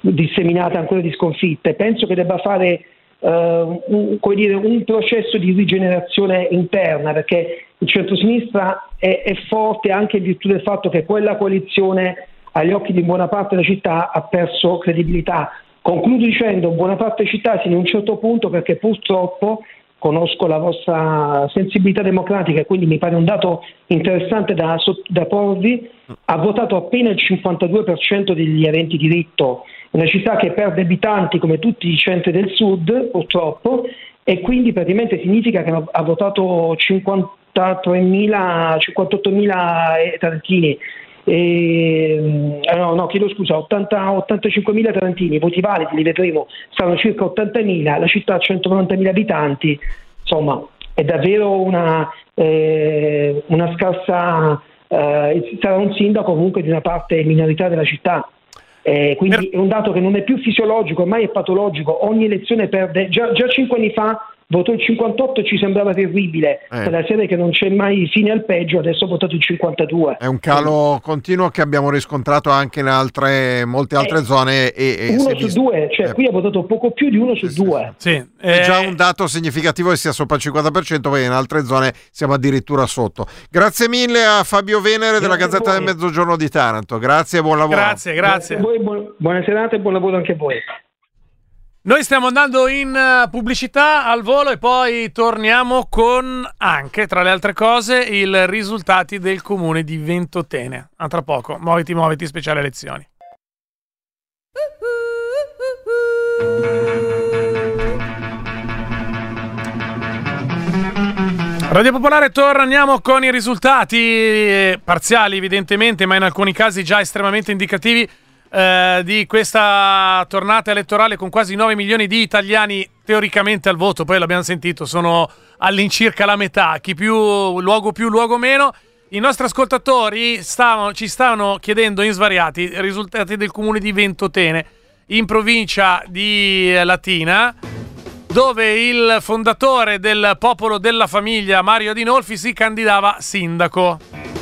disseminata ancora di sconfitte. Penso che debba fare eh, un, dire, un processo di rigenerazione interna perché il centrosinistra è, è forte anche in virtù del fatto che quella coalizione agli occhi di buona parte della città ha perso credibilità. Concludo dicendo buona parte città fino a un certo punto perché purtroppo conosco la vostra sensibilità democratica e quindi mi pare un dato interessante da, da porvi, ha votato appena il 52% degli aventi diritto, una città che perde abitanti come tutti i centri del sud purtroppo e quindi praticamente significa che ha votato 53.000, 58.000 tarantini. E, eh, no, no, chiedo scusa, 80, 85.000 tarantini, voti validi li vedremo, saranno circa 80.000, la città ha 190.000 abitanti, insomma è davvero una, eh, una scarsa, eh, sarà un sindaco comunque di una parte minoritaria della città. Eh, quindi è un dato che non è più fisiologico, ormai è patologico, ogni elezione perde, già, già cinque anni fa votò il 58 e ci sembrava terribile, Eh. la serie che non c'è mai fine al peggio, adesso ha votato il 52. È un calo continuo che abbiamo riscontrato anche in altre, molte altre zone. E, e uno su visto- due, cioè Eh. qui ha votato poco più di uno su due. È già un dato significativo che sia sopra il 50%, poi in altre zone siamo addirittura sotto. Grazie mille a Fabio Venere della Grazie a Gazzetta del. Mezzogiorno di Taranto. Grazie e buon lavoro. Grazie, grazie. A voi buon- buona serata e buon lavoro anche a voi. Noi stiamo andando in eh, pubblicità al volo e poi torniamo con anche, tra le altre cose, i risultati del comune di Ventotene. A tra poco, muoviti, muoviti, speciale elezioni. Radio Popolare torniamo con i risultati eh, parziali evidentemente, ma in alcuni casi già estremamente indicativi eh, di questa tornata elettorale con quasi 9 milioni di italiani teoricamente al voto, poi l'abbiamo sentito, sono all'incirca la metà, chi più luogo più, luogo meno. I nostri ascoltatori stavano- ci stavano chiedendo in svariati risultati del comune di Ventotene, in provincia di eh, Latina, dove il fondatore del Popolo della Famiglia, Mario Adinolfi, si candidava sindaco.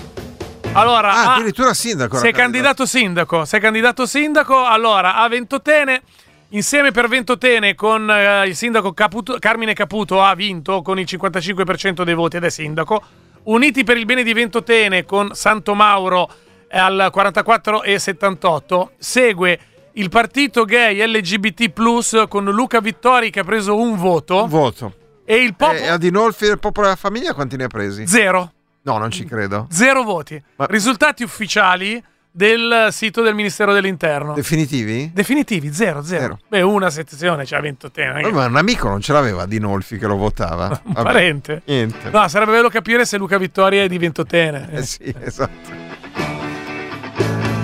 Allora, Ah, addirittura sindaco. sei candidato sindaco, sei candidato sindaco, allora a Ventotene, insieme per Ventotene con eh, il sindaco Caputo- Carmine Caputo ha vinto con il 55% dei voti ed è sindaco. Uniti per il bene di Ventotene con Santo Mauro eh, al 44,78. Segue il partito gay LGBT con Luca Vittori che ha preso un voto. Un voto. E il popolo... E Adinolfi del Popolo della Famiglia quanti ne ha presi? Zero. No, non ci credo. Zero voti. Risultati ufficiali del sito del Ministero dell'Interno. Definitivi? Definitivi, zero, zero. Zero. Beh, una sezione c'ha Ventotene. Eh, Ma un amico non ce l'aveva Adinolfi che lo votava. Un Vabbè, parente. Niente. No, sarebbe bello capire se Luca Vittoria è di Ventotene. Eh sì, esatto.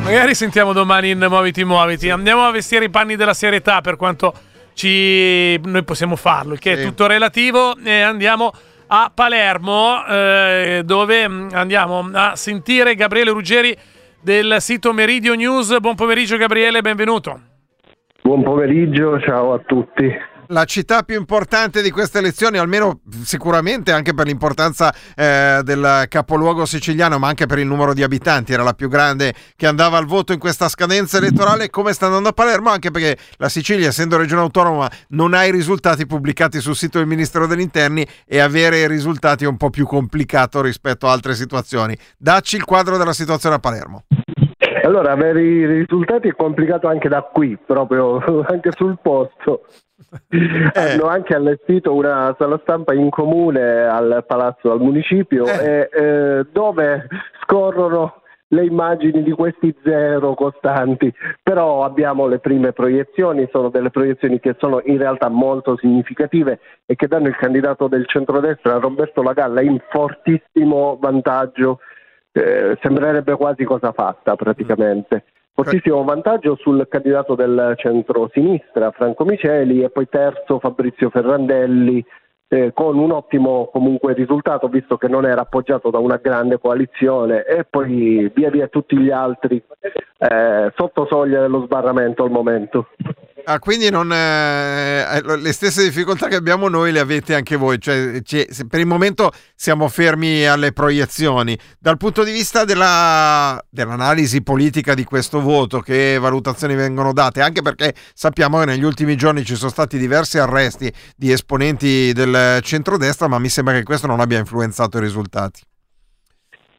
Magari sentiamo domani in Muoviti Muoviti. Andiamo a vestire i panni della serietà per quanto ci... noi possiamo farlo, il che è tutto relativo. E andiamo a Palermo, eh, dove mm, andiamo a sentire Gabriele Ruggeri del sito Meridio News. Buon pomeriggio Gabriele, benvenuto. Buon pomeriggio, ciao a tutti. La città più importante di queste elezioni, almeno sicuramente anche per l'importanza eh, del capoluogo siciliano, ma anche per il numero di abitanti, era la più grande che andava al voto in questa scadenza elettorale. Come sta andando a Palermo? Anche perché la Sicilia, essendo regione autonoma, non ha i risultati pubblicati sul sito del Ministero degli Interni e avere i risultati è un po' più complicato rispetto a altre situazioni. Dacci il quadro della situazione a Palermo. Allora, avere i risultati è complicato anche da qui, proprio anche sul posto. Hanno anche allestito una sala stampa in comune al palazzo, al municipio, e, eh, dove scorrono le immagini di questi zero costanti, però abbiamo le prime proiezioni, sono delle proiezioni che sono in realtà molto significative e che danno il candidato del centrodestra Roberto Lagalla in fortissimo vantaggio, eh, sembrerebbe quasi cosa fatta praticamente. Fortissimo vantaggio sul candidato del centro-sinistra Franco Miceli e poi terzo Fabrizio Ferrandelli eh, con un ottimo comunque risultato visto che non era appoggiato da una grande coalizione e poi via via tutti gli altri eh, sotto soglia dello sbarramento al momento. Ah, quindi non, eh, eh, le stesse difficoltà che abbiamo noi le avete anche voi, cioè, cioè, per il momento siamo fermi alle proiezioni. Dal punto di vista della, dell'analisi politica di questo voto, che valutazioni vengono date? Anche perché sappiamo che negli ultimi giorni ci sono stati diversi arresti di esponenti del centrodestra, ma mi sembra che questo non abbia influenzato i risultati.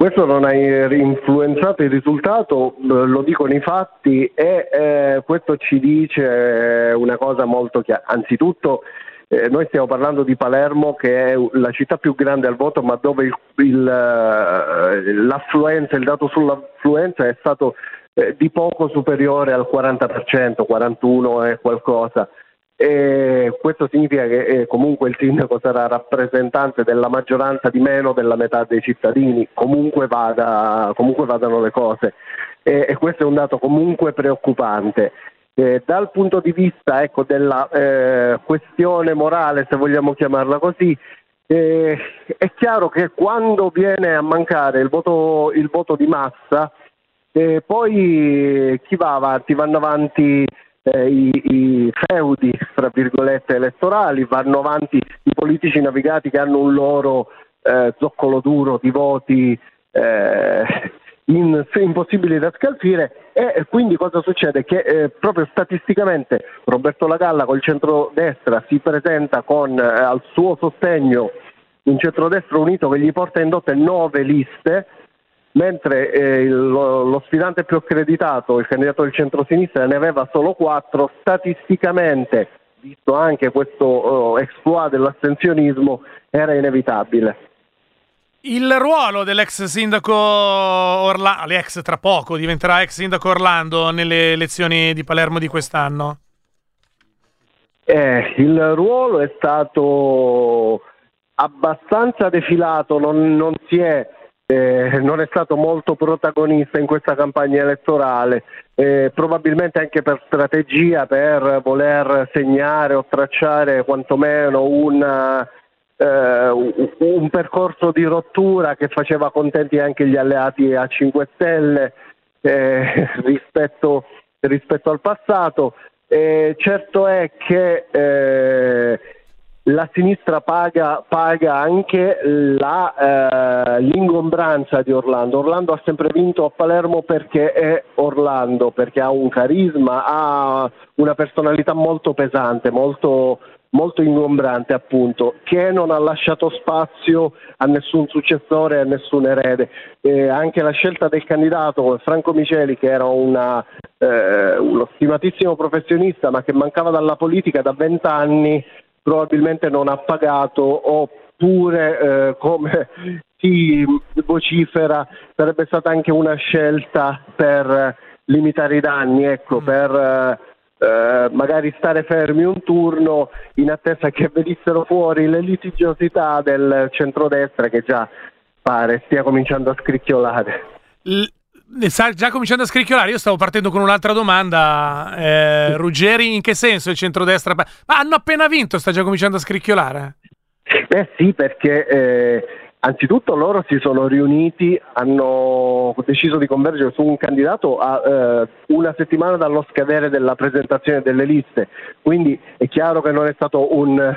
Questo non ha influenzato il risultato, lo dico nei fatti e eh, questo ci dice una cosa molto chiara. Anzitutto eh, noi stiamo parlando di Palermo che è la città più grande al voto ma dove il, il, eh, l'affluenza, il dato sull'affluenza è stato eh, di poco superiore al 40%, 41 e qualcosa. E questo significa che eh, comunque il sindaco sarà rappresentante della maggioranza di meno della metà dei cittadini, comunque, vada, comunque vadano le cose. E, e, questo è un dato comunque preoccupante. Eh, dal punto di vista ecco, della eh, questione morale, se vogliamo chiamarla così, eh, è chiaro che quando viene a mancare il voto, il voto di massa, eh, poi chi va avanti? Vanno avanti eh, i, i, feudi, fra virgolette, elettorali, vanno avanti i politici navigati che hanno un loro eh, zoccolo duro di voti eh, in, impossibili da scalfire e quindi cosa succede? Che eh, proprio statisticamente Roberto Lagalla col centrodestra si presenta con eh, al suo sostegno un centrodestra unito che gli porta in dote nove liste mentre eh, il, lo, lo, sfidante più accreditato, il candidato del centro-sinistra, ne aveva solo quattro, statisticamente, visto anche questo oh, exploit dell'astensionismo, era inevitabile. Il ruolo dell'ex sindaco Orlando, l'ex tra poco diventerà ex sindaco Orlando nelle elezioni di Palermo di quest'anno? Eh, il ruolo è stato abbastanza defilato, non, non si è eh, non è stato molto protagonista in questa campagna elettorale, eh, probabilmente anche per strategia, per voler segnare o tracciare quantomeno una, eh, un percorso di rottura che faceva contenti anche gli alleati a 5 Stelle eh, rispetto, rispetto, al passato. certo è che eh, la sinistra paga, paga anche la, eh, l'ingombranza di Orlando. Orlando ha sempre vinto a Palermo perché è Orlando, perché ha un carisma, ha una personalità molto pesante, molto, molto ingombrante appunto, che non ha lasciato spazio a nessun successore, a nessun erede. E anche la scelta del candidato Franco Miceli, che era una, eh, uno stimatissimo professionista ma che mancava dalla politica da vent'anni, probabilmente non ha pagato oppure eh, come si vocifera sarebbe stata anche una scelta per limitare i danni, ecco, mm. per eh, eh, magari stare fermi un turno in attesa che venissero fuori le litigiosità del centrodestra che già pare stia cominciando a scricchiolare. Sta già cominciando a scricchiolare. Io stavo partendo con un'altra domanda. Eh, Ruggeri, in che senso il centrodestra? Ma hanno appena vinto, sta già cominciando a scricchiolare? Eh sì, perché eh, anzitutto loro si sono riuniti, hanno deciso di convergere su un candidato a eh, una settimana dallo scadere della presentazione delle liste. Quindi è chiaro che non è stato un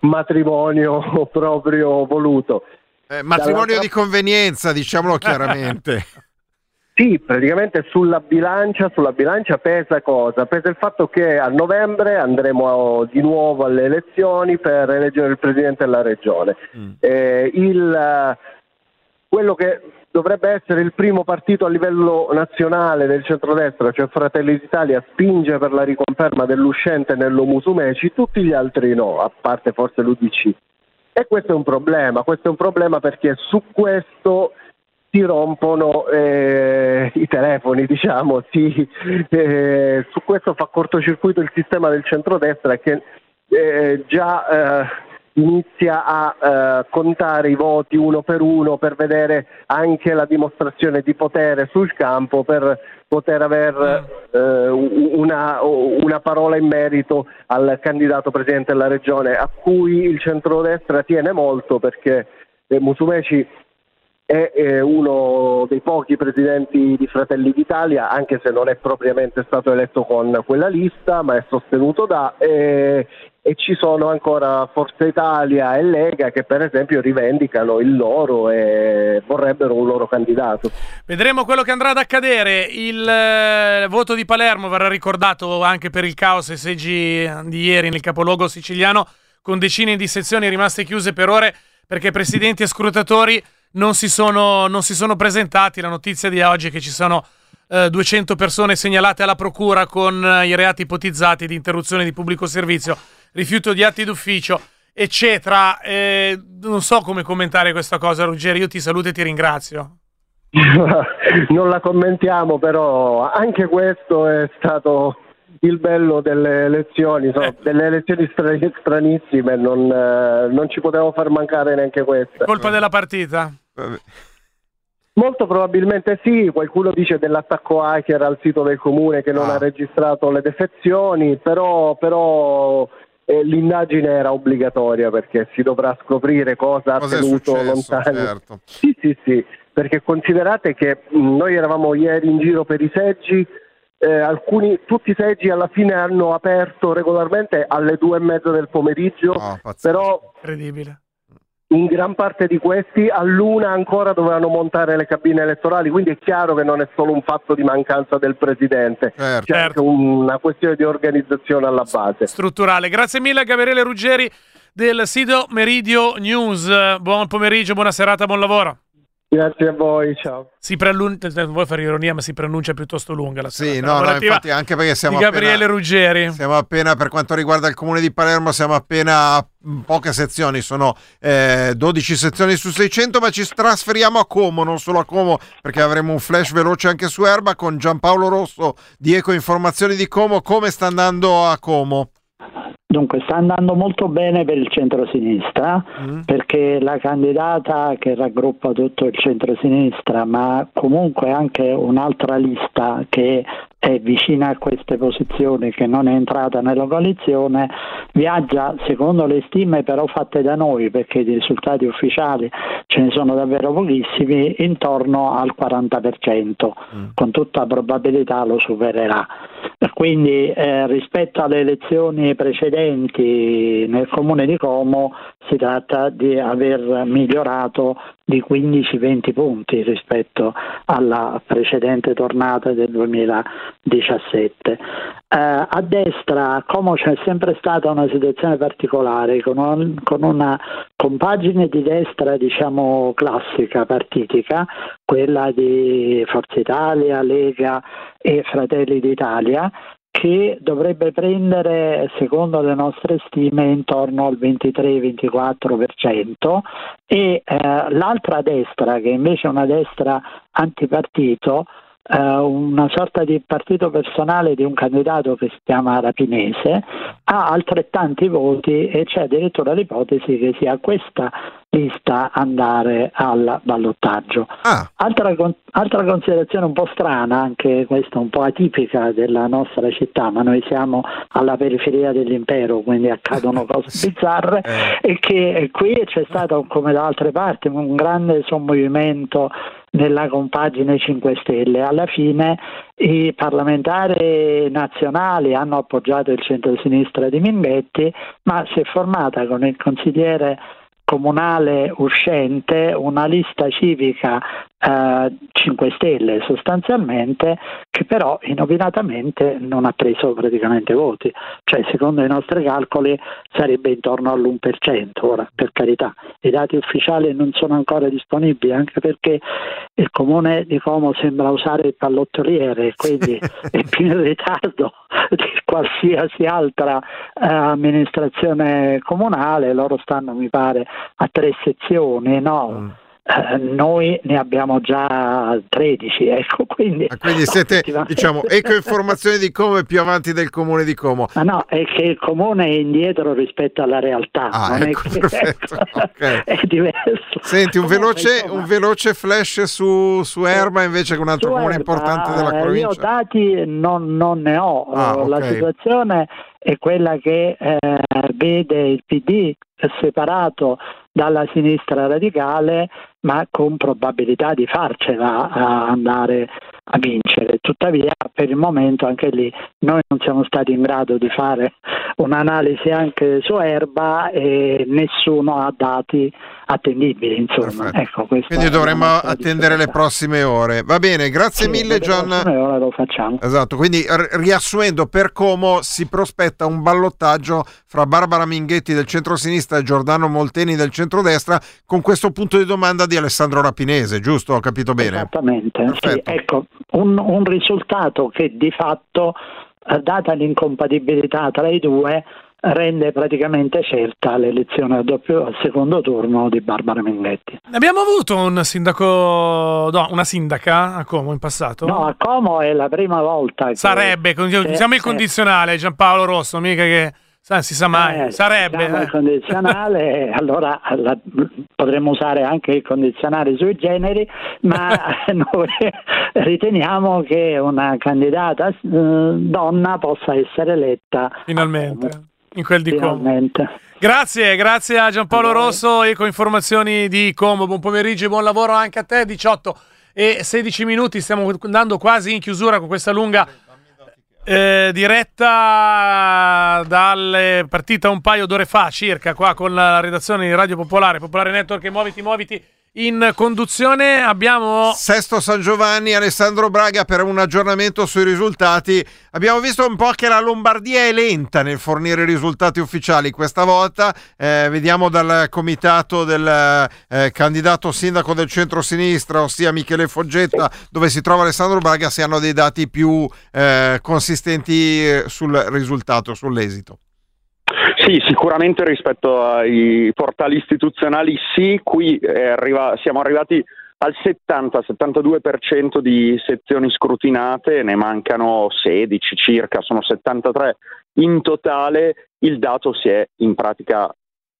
matrimonio proprio voluto. Eh, matrimonio Dall'altra... di convenienza, diciamolo chiaramente. Sì, praticamente sulla bilancia, sulla bilancia pesa cosa? Pesa il fatto che a novembre andremo di nuovo alle elezioni per eleggere il Presidente della Regione. Mm. Eh, il, quello che dovrebbe essere il primo partito a livello nazionale del centrodestra, cioè Fratelli d'Italia, spinge per la riconferma dell'uscente nello Musumeci, tutti gli altri no, a parte forse l'UDC. E questo è un problema, questo è un problema perché su questo si rompono eh, i telefoni, diciamo, si, eh, su questo fa cortocircuito il sistema del centrodestra che eh, già eh, inizia a eh, contare i voti uno per uno per vedere anche la dimostrazione di potere sul campo per poter avere eh, una, una parola in merito al candidato presidente della regione a cui il centrodestra tiene molto perché eh, Musumeci è eh, uno dei pochi presidenti di Fratelli d'Italia, anche se non è propriamente stato eletto con quella lista, ma è sostenuto da eh, e ci sono ancora Forza Italia e Lega che per esempio rivendicano il loro e vorrebbero un loro candidato. Vedremo quello che andrà ad accadere. Il eh, voto di Palermo verrà ricordato anche per il caos ai seggi di ieri nel capoluogo siciliano, con decine di sezioni rimaste chiuse per ore perché presidenti e scrutatori non si sono, non si sono presentati. La notizia di oggi è che ci sono eh, 200 persone segnalate alla procura con eh, i reati ipotizzati di interruzione di pubblico servizio, rifiuto di atti d'ufficio, eccetera. Eh, non so come commentare questa cosa, Ruggeri. Io ti saluto e ti ringrazio. non la commentiamo, però anche questo è stato il bello delle elezioni, sono delle elezioni stra- stranissime, non, eh, non ci potevamo far mancare neanche queste. Colpa della partita? Molto probabilmente sì, qualcuno dice dell'attacco hacker al sito del comune che non Ah. ha registrato le defezioni, però, però, eh, l'indagine era obbligatoria perché si dovrà scoprire cosa, Cosa ha è tenuto successo, lontano. certo. Sì, sì, sì, perché considerate che mh, noi eravamo ieri in giro per i seggi, eh, alcuni, tutti i seggi alla fine hanno aperto regolarmente alle due e mezza del pomeriggio, però Incredibile. in gran parte di questi all'una ancora dovevano montare le cabine elettorali, quindi è chiaro che non è solo un fatto di mancanza del presidente, Certo. c'è anche una questione di organizzazione alla base. Strutturale. Grazie mille Gabriele Ruggeri del sito Meridio News. Buon pomeriggio, buona serata, buon lavoro. Grazie a voi, ciao. Si preannuncia, non vuoi fare ironia, ma si preannuncia piuttosto lunga la Sì, serata no, no, lavorativa infatti anche perché siamo di Gabriele appena, Ruggeri. siamo appena, per quanto riguarda il comune di Palermo, siamo appena a poche sezioni, sono eh, 12 sezioni su 600, ma ci trasferiamo a Como, non solo a Como, perché avremo un flash veloce anche su Erba con Giampaolo Rosso di Eco Informazioni di Como. Come sta andando a Como? Dunque sta andando molto bene per il centro-sinistra perché la candidata che raggruppa tutto il centro-sinistra ma comunque anche un'altra lista che è vicina a queste posizioni che non è entrata nella coalizione viaggia secondo le stime però fatte da noi perché i risultati ufficiali ce ne sono davvero pochissimi intorno al 40% con tutta probabilità lo supererà. Quindi eh, rispetto alle elezioni precedenti nel comune di Como si tratta di aver migliorato di 15-20 punti rispetto alla precedente tornata del 2017. Eh, a destra a Como c'è sempre stata una situazione particolare con, un- con una compagine di destra diciamo classica partitica, quella di Forza Italia, Lega e Fratelli d'Italia che dovrebbe prendere, secondo le nostre stime, intorno al 23-24% e eh, l'altra destra, che invece è una destra antipartito, eh, una sorta di partito personale di un candidato che si chiama Rapinese, ha altrettanti voti e c'è addirittura l'ipotesi che sia questa lista andare al ballottaggio. Altra, con- altra considerazione un po' strana, anche questa un po' atipica della nostra città, ma noi siamo alla periferia dell'impero, quindi accadono cose bizzarre, e che qui c'è stato, come da altre parti, un grande sommovimento nella compagine 5 Stelle. Alla fine i parlamentari nazionali hanno appoggiato il centro-sinistra di Mingetti, ma si è formata con il consigliere comunale uscente una lista civica eh, 5 Stelle sostanzialmente che però inopinatamente non ha preso praticamente voti. Cioè secondo i nostri calcoli sarebbe intorno all'1% ora per carità. I dati ufficiali non sono ancora disponibili anche perché il comune di Como sembra usare il pallottoliere quindi è più in ritardo di qualsiasi altra eh, amministrazione comunale. Loro stanno mi pare a tre sezioni no? eh, noi ne abbiamo già 13, ecco, quindi... Quindi siete, diciamo, ecoinformazioni di Como e più avanti del comune di Como. Ma no, è che il comune è indietro rispetto alla realtà, Ah, ecco, è, che, perfetto, ok. è diverso. Senti, un veloce, un veloce flash su, su Erba invece che un altro Su comune Erba, importante della eh, Io provincia. dati non, non ne ho, Ah, Eh, la situazione è quella che eh, vede il PD separato dalla sinistra radicale ma con probabilità di farcela andare a vincere. Tuttavia per il momento anche lì noi non siamo stati in grado di fare un'analisi anche su Erba e nessuno ha dati attendibili. Insomma. Ecco, Quindi dovremmo attendere le prossime ore. Va bene, grazie Sì, mille prossime ore lo facciamo. Esatto, quindi r- riassumendo, per Como si prospetta un ballottaggio fra Barbara Minghetti del centro-sinistra e Giordano Molteni del centrodestra con questo punto di domanda di Alessandro Rapinese, giusto? Ho capito bene? Esattamente, sì, ecco, un, un risultato che di fatto, eh, data l'incompatibilità tra i due, rende praticamente certa l'elezione a, doppio, al secondo turno di Barbara Minghetti. Abbiamo avuto un sindaco, no, una sindaca a Como in passato? No, a Como è la prima volta. Sarebbe, che- usiamo il condizionale, Giampaolo Rosso, mica che sa, si sa mai. Eh, Sarebbe. usiamo eh. il condizionale, allora la- potremmo usare anche il condizionale sui generi, ma noi riteniamo che una candidata eh, donna possa essere eletta. Finalmente, in quel di Como. Finalmente. Grazie, grazie a Giampaolo Rosso, Eco Informazioni di Como. Buon pomeriggio e buon lavoro anche a te. 18 e 16 minuti, stiamo andando quasi in chiusura con questa lunga eh, diretta dalle partita un paio d'ore fa circa qua con la redazione di Radio Popolare, Popolare Network Muoviti Muoviti in conduzione abbiamo Sesto San Giovanni, Alessandro Braga per un aggiornamento sui risultati. Abbiamo visto un po' che la Lombardia è lenta nel fornire risultati ufficiali questa volta. Eh, vediamo dal comitato del eh, candidato sindaco del centro-sinistra, ossia Michele Foggetta, dove si trova Alessandro Braga, se hanno dei dati più eh, consistenti eh, sul risultato, sull'esito. Sì, sicuramente rispetto ai portali istituzionali sì, qui arriva- siamo arrivati al 70-72% di sezioni scrutinate, ne mancano 16 circa, sono 73 in totale, il dato si è in pratica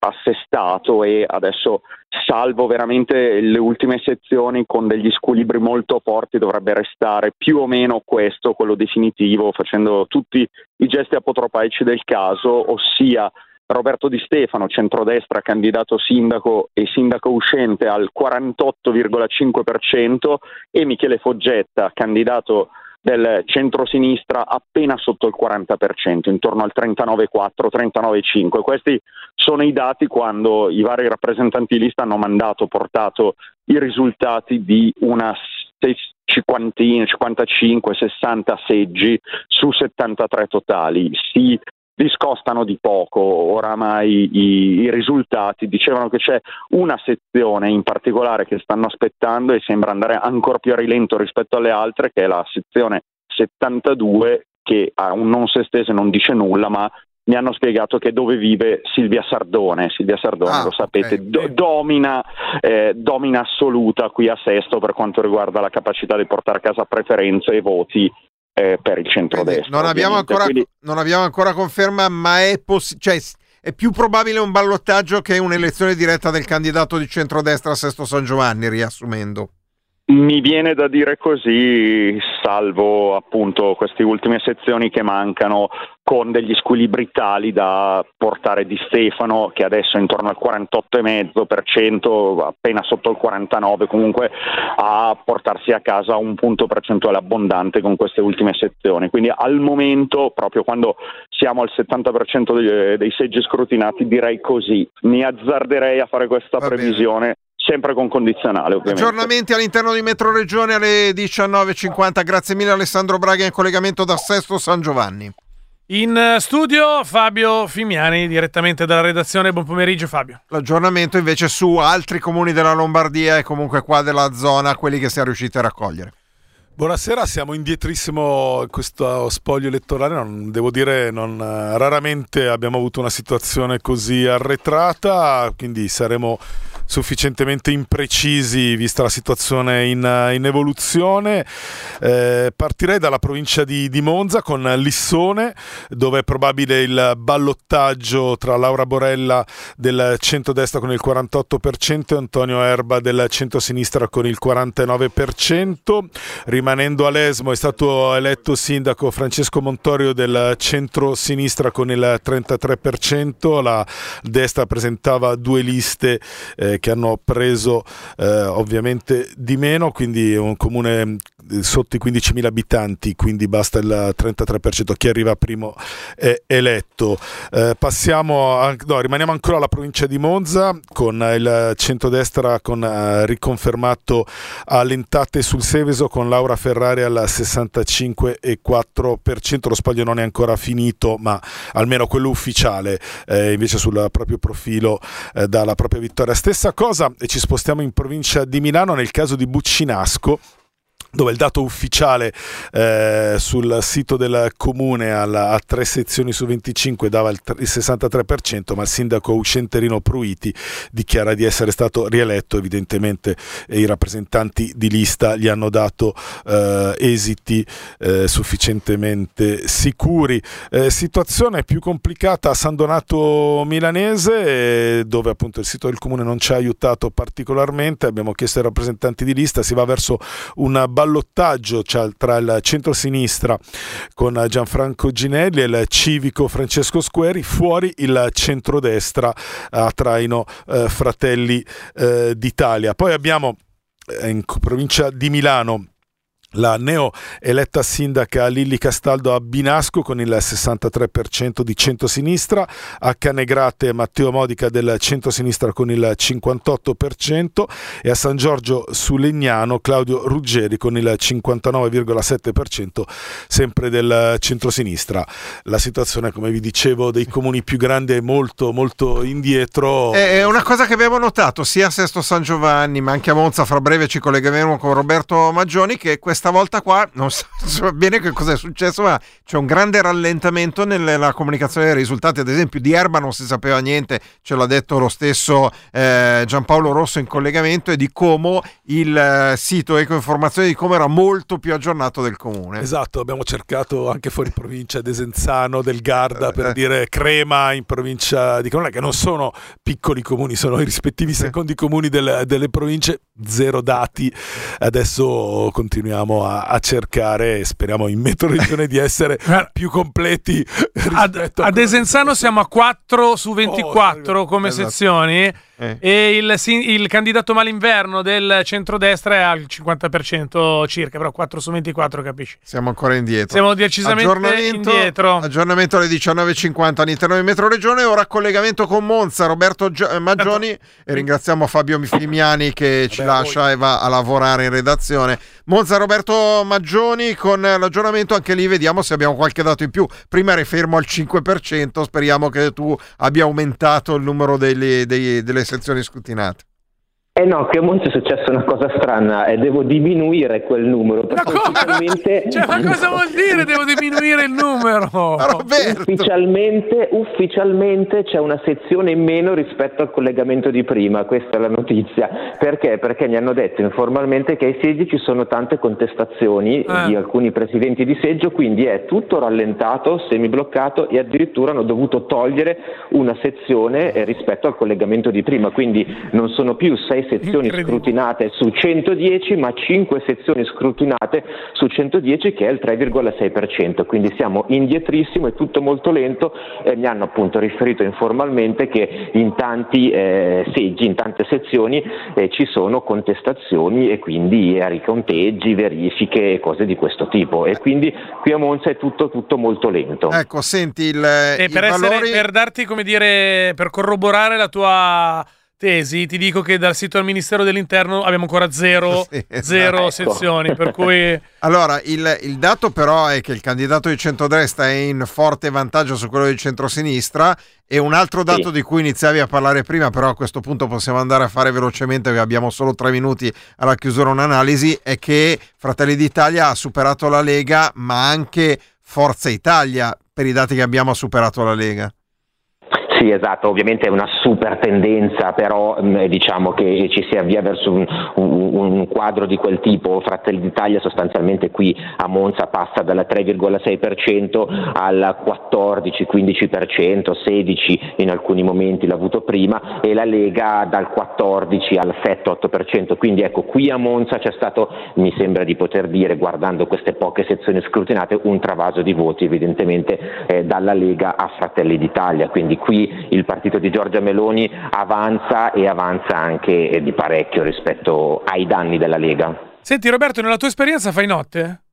assestato e adesso salvo veramente le ultime sezioni con degli squilibri molto forti dovrebbe restare più o meno questo, quello definitivo, facendo tutti i gesti apotropaici del caso, ossia Roberto Di Stefano, centrodestra, candidato sindaco e sindaco uscente al 48,5% e Michele Foggetta, candidato del centrosinistra appena sotto il 40%, intorno al 39,4-39,5. Questi sono i dati quando i vari rappresentanti di lista hanno mandato, portato i risultati di una cinquantina, 55, 60 seggi su 73 totali. Si discostano di poco. Oramai i, i risultati, dicevano che c'è una sezione in particolare che stanno aspettando e sembra andare ancora più a rilento rispetto alle altre, che è la sezione 72, che a un non se stese non dice nulla, ma mi hanno spiegato che dove vive Silvia Sardone, Silvia Sardone Ah, lo sapete, do- domina, eh, domina assoluta qui a Sesto per quanto riguarda la capacità di portare a casa preferenze e voti eh, per il centrodestra. Non abbiamo, ancora, Quindi- non abbiamo ancora conferma, ma è, possi- cioè, è più probabile un ballottaggio che un'elezione diretta del candidato di centrodestra a Sesto San Giovanni, riassumendo. Mi viene da dire così, salvo appunto queste ultime sezioni che mancano con degli squilibri tali da portare Di Stefano, che adesso è intorno al 48,5%, appena sotto il 49%, comunque a portarsi a casa un punto percentuale abbondante con queste ultime sezioni. Quindi al momento, proprio quando siamo al 70% dei, dei seggi scrutinati, direi così. Mi azzarderei a fare questa previsione. Sempre con condizionale, ovviamente. Aggiornamenti all'interno di Metro Regione alle 19.50. Grazie mille Alessandro Braga in collegamento da Sesto San Giovanni. in eh, studio Fabio Fimiani direttamente dalla redazione. Buon pomeriggio Fabio. L'aggiornamento invece su altri comuni della Lombardia e comunque qua della zona, quelli che siamo riusciti a raccogliere. Buonasera, siamo indietrissimo in questo spoglio elettorale, non, devo dire non, eh, raramente abbiamo avuto una situazione così arretrata, quindi saremo sufficientemente imprecisi vista la situazione in, in evoluzione. Eh, partirei dalla provincia di, di, Monza con Lissone, dove è probabile il ballottaggio tra Laura Borella del centro-destra con il 48% e Antonio Erba del centro-sinistra con il 49%. Rimanendo a Lesmo è stato eletto sindaco Francesco Montorio del centro-sinistra con il 33%. La destra presentava due liste eh, che hanno preso eh, ovviamente di meno, quindi è un comune eh, sotto i 15.000 abitanti, quindi basta il 33%, chi arriva primo è eletto. Eh, passiamo a, no, rimaniamo ancora alla provincia di Monza con il centrodestra con, eh, riconfermato a Lentate sul Seveso con Laura Ferrari al 65,4%, lo spoglio non è ancora finito ma almeno quello ufficiale eh, invece sul proprio profilo eh, dà la propria vittoria. Stessa cosa e ci spostiamo in provincia di Milano nel caso di Buccinasco dove il dato ufficiale eh, sul sito del comune alla, a tre sezioni su 25 dava il, il, 63%, ma il sindaco uscente Rino Pruiti dichiara di essere stato rieletto, evidentemente eh, i rappresentanti di lista gli hanno dato eh, esiti eh, sufficientemente sicuri. Eh, situazione più complicata a San Donato Milanese, dove appunto il sito del comune non ci ha aiutato particolarmente, abbiamo chiesto ai rappresentanti di lista, si va verso un ballottaggio tra il centro-sinistra con Gianfranco Ginelli e il civico Francesco Squeri, fuori il centrodestra a traino eh, Fratelli eh, d'Italia. Poi abbiamo eh, in provincia di Milano la neo eletta sindaca Lilli Castaldo a Binasco con il 63% di centrosinistra, a Canegrate Matteo Modica del centrosinistra con il 58% e a San Giorgio su Legnano Claudio Ruggeri con il 59,7% sempre del centrosinistra. La situazione, come vi dicevo, dei comuni più grandi è molto molto indietro. È una cosa che abbiamo notato sia a Sesto San Giovanni ma anche a Monza, fra breve ci collegheremo con Roberto Maggioni che questa volta qua non so, so bene che cosa è successo, ma c'è un grande rallentamento nella comunicazione dei risultati. Ad esempio, di Erba non si sapeva niente, ce l'ha detto lo stesso eh, Giampaolo Rosso in collegamento, e di Como il eh, sito Ecoinformazione di Como era molto più aggiornato del comune. Esatto, abbiamo cercato anche fuori provincia Desenzano, del Garda, per eh. dire Crema in provincia di Cremona, che non sono piccoli comuni, sono i rispettivi secondi comuni del, delle province, zero dati. Adesso continuiamo a, a cercare, speriamo in metro regione di essere più completi. Ad, a ad Esenzano siamo a 4 su 24 oh, come esatto. sezioni eh. E il, il, candidato malinverno del centrodestra è al 50% circa, però 4 su 24 capisci. Siamo ancora indietro. Siamo decisamente aggiornamento, indietro. Aggiornamento alle 19.50 all'interno di Metro Regione, ora collegamento con Monza, Roberto Gio- eh, Maggioni e ringraziamo Fabio Filimiani che ci Vabbè, lascia voi. e va a lavorare in redazione. Monza Roberto Maggioni con l'aggiornamento, anche lì vediamo se abbiamo qualche dato in più. Prima eri fermo al 5%, speriamo che tu abbia aumentato il numero delle, dei, delle sezioni scrutinate. Eh no, che a Monza è successa una cosa strana e devo diminuire quel numero. Ma, ufficialmente... cioè, ma cosa vuol dire devo diminuire il numero? Ufficialmente, ufficialmente c'è una sezione in meno rispetto al collegamento di prima, questa è la notizia. Perché? Perché mi hanno detto informalmente che ai seggi ci sono tante contestazioni eh. di alcuni presidenti di seggio, quindi è tutto rallentato, semibloccato e addirittura hanno dovuto togliere una sezione eh, rispetto al collegamento di prima, quindi non sono più sei sezioni scrutinate su 110, ma 5 sezioni scrutinate su 110 che è il 3,6%, quindi siamo indietrissimo, è tutto molto lento e mi hanno appunto riferito informalmente che in tanti eh, seggi, in tante sezioni eh, ci sono contestazioni e quindi eh, riconteggi, verifiche e cose di questo tipo. E quindi qui a Monza è tutto, tutto molto lento. Ecco, senti il, e per, essere, valori... per darti come dire, per corroborare la tua tesi, ti dico che dal sito del Ministero dell'Interno abbiamo ancora zero, sì, esatto. zero ecco. sezioni, per cui... Allora, il, il, dato però è che il candidato di centrodestra è in forte vantaggio su quello di centrosinistra e un altro dato sì. di cui iniziavi a parlare prima, però a questo punto possiamo andare a fare velocemente, perché abbiamo solo tre minuti alla chiusura un'analisi, è che Fratelli d'Italia ha superato la Lega, ma anche Forza Italia, per i dati che abbiamo, ha superato la Lega. Sì, esatto, ovviamente è una super tendenza, però mh, diciamo che ci si avvia verso un, un, un quadro di quel tipo. Fratelli d'Italia sostanzialmente qui a Monza passa dal 3,6% al 14-15%, 16% in alcuni momenti l'ha avuto prima e la Lega dal 14 al 7-8%. Quindi ecco, qui a Monza c'è stato, mi sembra di poter dire, guardando queste poche sezioni scrutinate, un travaso di voti evidentemente eh, dalla Lega a Fratelli d'Italia. Quindi qui il partito di Giorgia Meloni avanza e avanza anche eh, di parecchio rispetto ai danni della Lega. Senti Roberto, nella tua esperienza fai notte?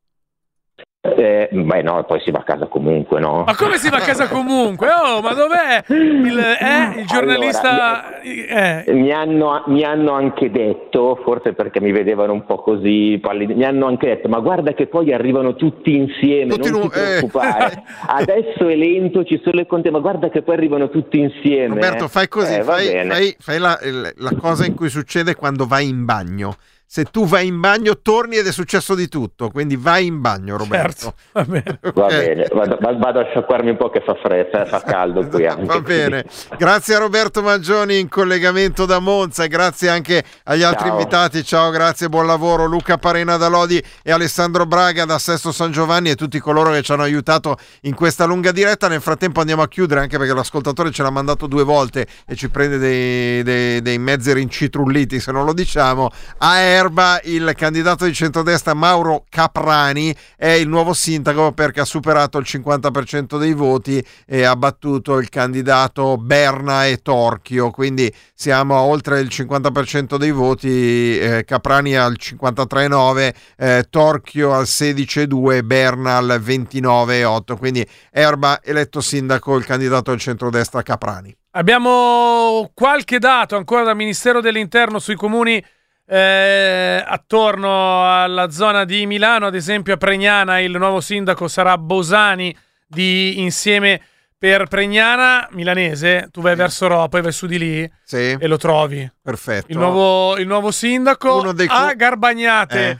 Eh, beh no, poi si va a casa comunque, no? Ma come si va a casa comunque? Oh, ma dov'è il, eh, il giornalista? Allora, mi, mi, hanno, mi, hanno, anche detto, forse perché mi vedevano un po' così, mi hanno anche detto, ma guarda che poi arrivano tutti insieme, tutti non ti preoccupare. Eh. Adesso è lento, ci sono le conte, ma guarda che poi arrivano tutti insieme. Roberto, fai così, eh, fai, fai, fai la, la cosa in cui succede quando vai in bagno se tu vai in bagno torni ed è successo di tutto, quindi vai in bagno Roberto. Certo, va bene, va bene. Vado, vado, a sciacquarmi un po' che fa freddo, eh, fa caldo qui anche. Va bene, grazie a Roberto Maggioni in collegamento da Monza e grazie anche agli altri Ciao. invitati, ciao, grazie, buon lavoro, Luca Parena da Lodi e Alessandro Braga da Sesto San Giovanni e tutti coloro che ci hanno aiutato in questa lunga diretta. Nel frattempo andiamo a chiudere anche perché l'ascoltatore ce l'ha mandato due volte e ci prende dei, dei, dei mezzi rincitrulliti se non lo diciamo. A Erba il candidato di centrodestra Mauro Caprani è il nuovo sindaco perché ha superato il 50% dei voti e ha battuto il candidato Berna e Torchio, quindi siamo a oltre il 50% dei voti, eh, Caprani al 53,9, eh, Torchio al 16,2, Berna al 29,8, quindi Erba eletto sindaco il candidato del centrodestra Caprani. Abbiamo qualche dato ancora dal Ministero dell'Interno sui comuni eh, attorno alla zona di Milano, ad esempio a Pregnana, il nuovo sindaco sarà Bosani di Insieme per Pregnana, milanese. Tu vai verso Roma, poi vai su di lì Sì. e lo trovi. Perfetto. Il nuovo, il nuovo sindaco Uno dei a Garbagnate. eh,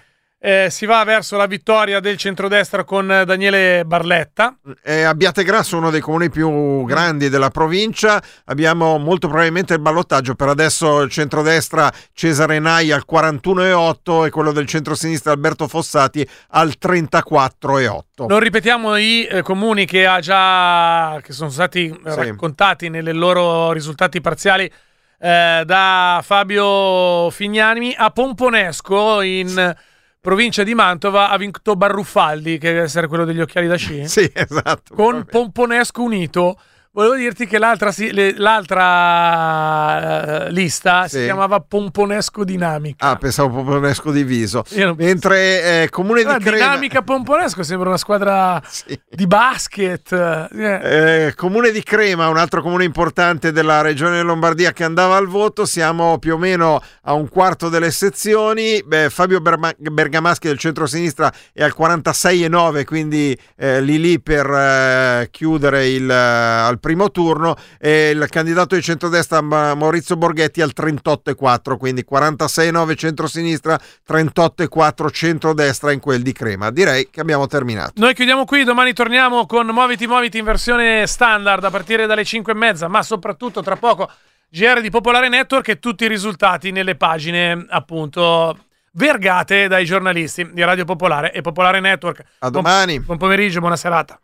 si va verso la vittoria del centrodestra con Daniele Barletta. Eh, Abbiate Grasso, uno dei comuni più grandi della provincia, abbiamo molto probabilmente il ballottaggio. Per adesso il centrodestra Cesare Nai al 41,8 e quello del centrosinistra Alberto Fossati al 34,8. Non ripetiamo i eh, comuni che ha già che sono stati eh, Sì. raccontati nei loro risultati parziali eh, da Fabio Fignani a Pomponesco in provincia di Mantova ha vinto Barruffaldi che deve essere quello degli occhiali da sci Sì, esatto. con Pomponesco unito volevo dirti che l'altra, si- l'altra eh, lista si Sì. chiamava Pomponesco Dinamica Ah, pensavo Pomponesco diviso. Non- Mentre eh, comune di Crema, Dinamica Pomponesco sembra una squadra di basket Eh. Eh, comune di Crema, un altro comune importante della regione Lombardia che andava al voto, siamo più o meno a un quarto delle sezioni. Beh, Fabio Berma- Bergamaschi del centro-sinistra è al 46,9, quindi eh, lì lì per eh, chiudere il, al primo turno. E il candidato di centrodestra Ma- Maurizio Borghetti al 38,4, quindi 46,9 centro-sinistra, 38,4 centrodestra in quel di Crema. Direi che abbiamo terminato. Noi chiudiamo qui, domani torniamo con Muoviti Muoviti in versione standard a partire dalle 5 e mezza, ma soprattutto tra poco GR di Popolare Network e tutti i risultati nelle pagine appunto vergate dai giornalisti di Radio Popolare e Popolare Network. A domani. buon pomeriggio, buona serata.